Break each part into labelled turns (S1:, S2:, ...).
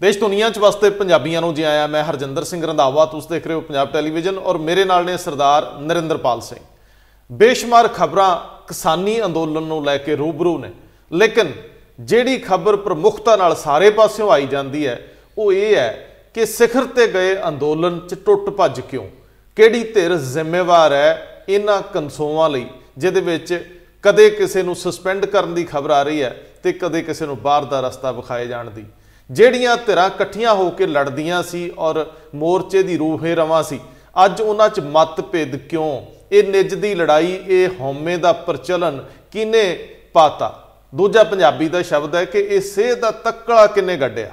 S1: ਦੇਸ਼ ਦੁਨੀਆ 'ਚ ਵਸਦੇ ਪੰਜਾਬੀਆਂ ਨੂੰ ਜੀ ਆਇਆ ਮੈਂ ਹਰਜਿੰਦਰ ਸਿੰਘ ਰੰਧਾਵਾ, ਤੁਸੀਂ ਦੇਖ ਰਹੇ ਹੋ ਪੰਜਾਬ ਟੈਲੀਵਿਜ਼ਨ ਔਰ ਮੇਰੇ ਨਾਲ ਨੇ ਸਰਦਾਰ ਨਰਿੰਦਰਪਾਲ ਸਿੰਘ। ਬੇਸ਼ੁਮਾਰ ਖਬਰਾਂ ਕਿਸਾਨੀ ਅੰਦੋਲਨ ਨੂੰ ਲੈ ਕੇ ਰੂਬਰੂ ਨੇ, ਲੇਕਿਨ ਜਿਹੜੀ ਖਬਰ ਪ੍ਰਮੁਖਤਾ ਨਾਲ ਸਾਰੇ ਪਾਸਿਓਂ ਆਈ ਜਾਂਦੀ ਹੈ, ਉਹ ਇਹ ਹੈ ਕਿ ਸਿਖਰ ਤੇ ਗਏ ਅੰਦੋਲਨ 'ਚ ਟੁੱਟ ਭੱਜ ਕਿਉਂ? ਕਿਹੜੀ ਧਿਰ ਜ਼ਿੰਮੇਵਾਰ ਹੈ ਇਹਨਾਂ ਕਨਸੋਆਂ ਲਈ, ਜਿਹਦੇ ਵਿੱਚ ਕਦੇ ਕਿਸੇ ਨੂੰ ਸਸਪੈਂਡ ਕਰਨ ਦੀ ਖਬਰ ਆ ਰਹੀ ਹੈ ਤੇ ਕਦੇ ਕਿਸੇ ਨੂੰ ਬਾਹਰ ਦਾ ਰਸਤਾ ਵਿਖਾਏ ਜਾਣ ਦੀ? ਜਿਹੜੀਆਂ ਧਿਰਾਂ ਇਕੱਠੀਆਂ ਹੋ ਕੇ ਲੜਦੀਆਂ ਸੀ ਔਰ ਮੋਰਚੇ ਦੀ ਰੂਹੇ ਰਵਾਂ ਸੀ, ਅੱਜ ਉਹਨਾਂ 'ਚ ਮਤਭੇਦ ਕਿਉਂ? ਇਹ ਨਿੱਜ ਦੀ ਲੜਾਈ, ਇਹ ਹਉਮੈ ਦਾ ਪ੍ਰਚਲਨ ਕਿਨੇ ਪਾਤਾ? ਦੂਜਾ ਪੰਜਾਬੀ ਦਾ ਸ਼ਬਦ ਹੈ ਕਿ ਇਹ ਸੇਹ ਦਾ ਤੱਕੜਾ ਕਿਨੇ ਗੱਡਿਆ?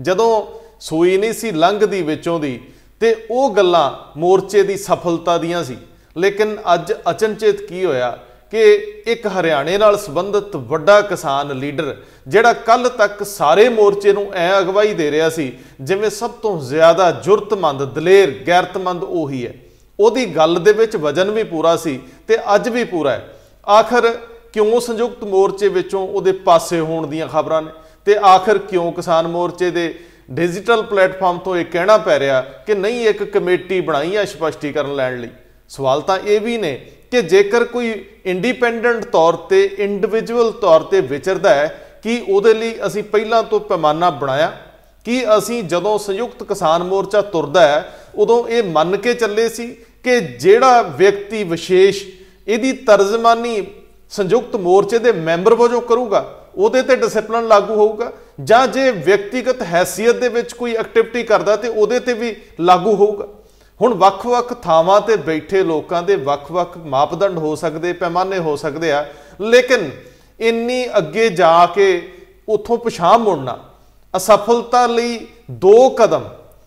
S1: ਜਦੋਂ ਸੂਈ ਨਹੀਂ ਸੀ ਲੰਘਦੀ ਵਿੱਚੋਂ ਦੀ, ਤੇ ਉਹ ਗੱਲਾਂ ਮੋਰਚੇ ਦੀ ਸਫਲਤਾ ਦੀਆਂ ਸੀ। ਲੇਕਿਨ ਅੱਜ ਅਚਨਚੇਤ ਕੀ ਹੋਇਆ? ਕਿ ਇੱਕ ਹਰਿਆਣੇ ਨਾਲ ਸੰਬੰਧਿਤ ਵੱਡਾ ਕਿਸਾਨ ਲੀਡਰ ਜਿਹੜਾ ਕੱਲ ਤੱਕ ਸਾਰੇ ਮੋਰਚੇ ਨੂੰ ਐ ਅਗਵਾਈ ਦੇ ਰਿਹਾ ਸੀ, ਜਿਵੇਂ ਸਭ ਤੋਂ ਜ਼ਿਆਦਾ ਜੁਰਤਮੰਦ ਦਲੇਰ, ਗੈਰਤਮੰਦ ਉਹੀ ਹੈ। ਉਹਦੀ ਗੱਲ ਦੇ ਵਿੱਚ ਵਜਨ ਵੀ ਪੂਰਾ ਸੀ ਤੇ ਅੱਜ ਵੀ ਪੂਰਾ ਹੈ। ਆਖਰ ਕਿਉਂ ਸੰਯੁਕਤ ਮੋਰਚੇ ਵਿੱਚੋਂ ਉਹਦੇ ਪਾਸੇ ਹੋਣ ਦੀਆਂ ਖਬਰਾਂ ਨੇ? ਤੇ ਆਖਰ ਕਿਉਂ ਕਿਸਾਨ ਮੋਰਚੇ ਦੇ ਡਿਜੀਟਲ ਪਲੇਟਫਾਰਮ ਤੋਂ ਇਹ ਕਹਿਣਾ ਪੈ ਰਿਹਾ ਕਿ ਨਹੀਂ, ਇੱਕ ਕਮੇਟੀ ਬਣਾਈ ਹੈ ਸਪਸ਼ਟੀਕਰਨ ਲੈਣ ਲਈ? ਸਵਾਲ ਤਾਂ ਇਹ ਵੀ ਨੇ ਕਿ ਜੇਕਰ ਕੋਈ ਇੰਡੀਪੈਂਡੈਂਟ ਤੌਰ ਤੇ ਇੰਡੀਵਿਜੂਅਲ ਤੌਰ ਤੇ ਵਿਚਰਦਾ ਹੈ, ਕਿ ਉਹਦੇ ਲਈ ਅਸੀਂ ਪਹਿਲਾਂ ਤੋਂ ਪੈਮਾਨਾ ਬਣਾਇਆ? ਕਿ ਅਸੀਂ ਜਦੋਂ ਸੰਯੁਕਤ ਕਿਸਾਨ ਮੋਰਚਾ ਤੁਰਦਾ ਹੈ, ਉਦੋਂ ਇਹ ਮੰਨ ਕੇ ਚੱਲੇ ਸੀ ਕਿ ਜਿਹੜਾ ਵਿਅਕਤੀ ਵਿਸ਼ੇਸ਼ ਇਹਦੀ ਤਰਜਮਾਨੀ ਸੰਯੁਕਤ ਮੋਰਚੇ ਦੇ ਮੈਂਬਰ ਵਜੋਂ ਕਰੂਗਾ, ਉਹਦੇ ਤੇ ਡਿਸਪਲਿਨ ਲਾਗੂ ਹੋਊਗਾ, ਜਾਂ ਜੇ ਵਿਅਕਤੀਗਤ ਹੈਸੀਅਤ ਦੇ ਵਿੱਚ ਕੋਈ ਐਕਟੀਵਿਟੀ ਕਰਦਾ ਤੇ ਉਹਦੇ ਤੇ ਵੀ ਲਾਗੂ ਹੋਊਗਾ? ਹੁਣ ਵੱਖ-ਵੱਖ ਥਾਵਾਂ ਤੇ ਬੈਠੇ ਲੋਕਾਂ ਦੇ ਵੱਖ-ਵੱਖ ਮਾਪਦੰਡ ਹੋ ਸਕਦੇ, ਪੈਮਾਨੇ ਹੋ ਸਕਦੇ ਆ। ਲੇਕਿਨ ਇੰਨੀ ਅੱਗੇ ਜਾ ਕੇ ਉਥੋਂ ਪਛਾਣ ਮੁੜਨਾ, ਅਸਫਲਤਾ ਲਈ ਦੋ ਕਦਮ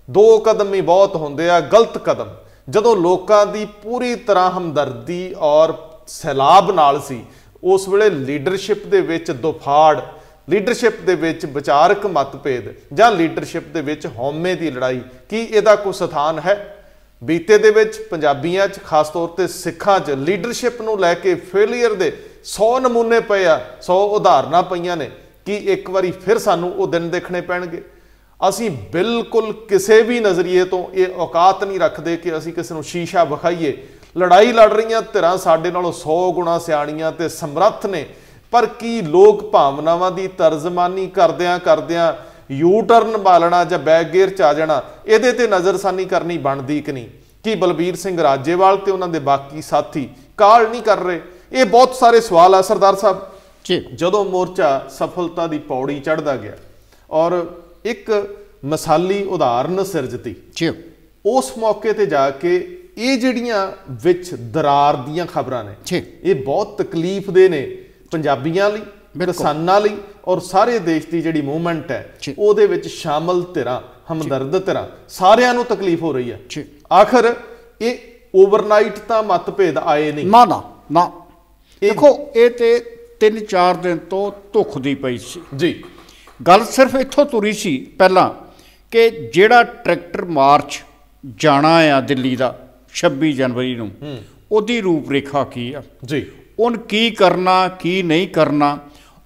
S1: ਦੋ ਕਦਮ ਹੀ ਬਹੁਤ ਹੁੰਦੇ ਆ, ਗਲਤ ਕਦਮ। ਜਦੋਂ ਲੋਕਾਂ ਦੀ ਪੂਰੀ ਤਰ੍ਹਾਂ ਹਮਦਰਦੀ ਔਰ ਸੈਲਾਬ ਨਾਲ ਸੀ, ਉਸ ਵੇਲੇ ਲੀਡਰਸ਼ਿਪ ਦੇ ਵਿੱਚ ਦੁਫਾੜ, ਲੀਡਰਸ਼ਿਪ ਦੇ ਵਿੱਚ ਵਿਚਾਰਕ ਮਤਭੇਦ ਜਾਂ ਲੀਡਰਸ਼ਿਪ ਦੇ ਵਿੱਚ ਹਉਮੈ ਦੀ ਲੜਾਈ, ਕੀ ਇਹਦਾ ਕੋਈ ਸਥਾਨ ਹੈ? ਬੀਤੇ ਦੇ ਵਿੱਚ ਪੰਜਾਬੀਆਂ 'ਚ ਖਾਸ ਤੌਰ ਤੇ ਸਿੱਖਾਂ 'ਚ ਲੀਡਰਸ਼ਿਪ ਨੂੰ ਲੈ ਕੇ ਫੇਲਿਅਰ ਦੇ 100 ਨਮੂਨੇ ਪਏ ਆ 100 ਉਦਾਹਰਨਾਂ ਪਈਆਂ ਨੇ, ਕਿ ਇੱਕ ਵਾਰੀ ਫਿਰ ਸਾਨੂੰ ਉਹ ਦਿਨ ਦੇਖਣੇ ਪੈਣਗੇ? ਅਸੀਂ ਬਿਲਕੁਲ ਕਿਸੇ ਵੀ ਨਜ਼ਰੀਏ ਤੋਂ ਇਹ ਔਕਾਤ ਨਹੀਂ ਰੱਖਦੇ ਕਿ ਅਸੀਂ ਕਿਸੇ ਨੂੰ ਸ਼ੀਸ਼ਾ ਵਿਖਾਈਏ। ਲੜਾਈ ਲੜ ਰਹੀਆਂ ਧਿਰਾਂ ਸਾਡੇ ਨਾਲੋਂ 100 ਗੁਣਾ ਸਿਆਣੀਆਂ ਤੇ ਸਮਰੱਥ ਨੇ, ਪਰ ਕੀ ਲੋਕ ਭਾਵਨਾਵਾਂ ਦੀ ਤਰਜਮਾਨੀ ਕਰਦਿਆਂ ਕਰਦਿਆਂ ਯੂ ਟਰਨ ਬਾਲਣਾ ਜਾਂ ਬੈਕ ਗੇਅਰ ਚ ਆ ਜਾਣਾ ਇਹਦੇ ਤੇ ਨਜ਼ਰਸਾਨੀ ਕਰਨੀ ਬਣਦੀ ਕਿ ਨਹੀਂ? ਕੀ ਬਲਬੀਰ ਸਿੰਘ ਰਾਜੇਵਾਲ ਤੇ ਉਹਨਾਂ ਦੇ ਬਾਕੀ ਸਾਥੀ ਕਾਲ ਨਹੀਂ ਕਰ ਰਹੇ? ਇਹ ਬਹੁਤ ਸਾਰੇ ਸਵਾਲ ਆ ਸਰਦਾਰ ਸਾਹਿਬ।
S2: ਜੀ।
S1: ਜਦੋਂ ਮੋਰਚਾ ਸਫਲਤਾ ਦੀ ਪੌੜੀ ਚੜ੍ਹਦਾ ਗਿਆ ਔਰ ਇੱਕ ਮਿਸਾਲੀ ਉਦਾਹਰਨ ਸਿਰਜਤੀ
S2: ਜੀ।
S1: ਉਸ ਮੌਕੇ ਤੇ ਜਾ ਕੇ ਇਹ ਜਿਹੜੀਆਂ ਵਿੱਚ ਦਰਾਰ ਦੀਆਂ ਖਬਰਾਂ ਨੇ ਇਹ ਬਹੁਤ ਤਕਲੀਫ ਦੇ ਨੇ ਪੰਜਾਬੀਆਂ ਲਈ। ਕਿਸਾਨਾਂ ਲਈ ਔਰ ਸਾਰੇ ਦੇਸ਼ ਦੀ ਜਿਹੜੀ ਮੂਵਮੈਂਟ ਹੈ। ਉਹਦੇ ਵਿੱਚ ਸ਼ਾਮਲ ਧਿਰਾਂ ਹਮਦਰਦ ਧਿਰਾਂ ਸਾਰਿਆਂ ਨੂੰ ਤਕਲੀਫ ਹੋ ਰਹੀ ਹੈ। ਆਖਰ ਇਹ ਓਵਰਨਾਈਟ ਤਾਂ ਮਤਭੇਦ ਆਏ ਨਹੀਂ।
S2: ਨਾ ਨਾ ਨਾ। ਦੇਖੋ ਇਹ ਤੇ 3-4 ਦਿਨ ਤੋਂ ਧੁੱਖ ਦੀ ਪਈ ਸੀ।
S1: ਜੀ।
S2: ਗੱਲ ਸਿਰਫ ਇੱਥੋਂ ਤੁਰੀ ਸੀ ਪਹਿਲਾਂ ਕਿ ਜਿਹੜਾ ਟਰੈਕਟਰ ਮਾਰਚ ਜਾਣਾ ਆ ਦਿੱਲੀ ਦਾ 26 ਜਨਵਰੀ ਨੂੰ ਉਹਦੀ ਰੂਪਰੇਖਾ ਕੀ ਆ?
S1: ਜੀ।
S2: ਉਹਨ ਕੀ ਕਰਨਾ ਕੀ ਨਹੀਂ ਕਰਨਾ?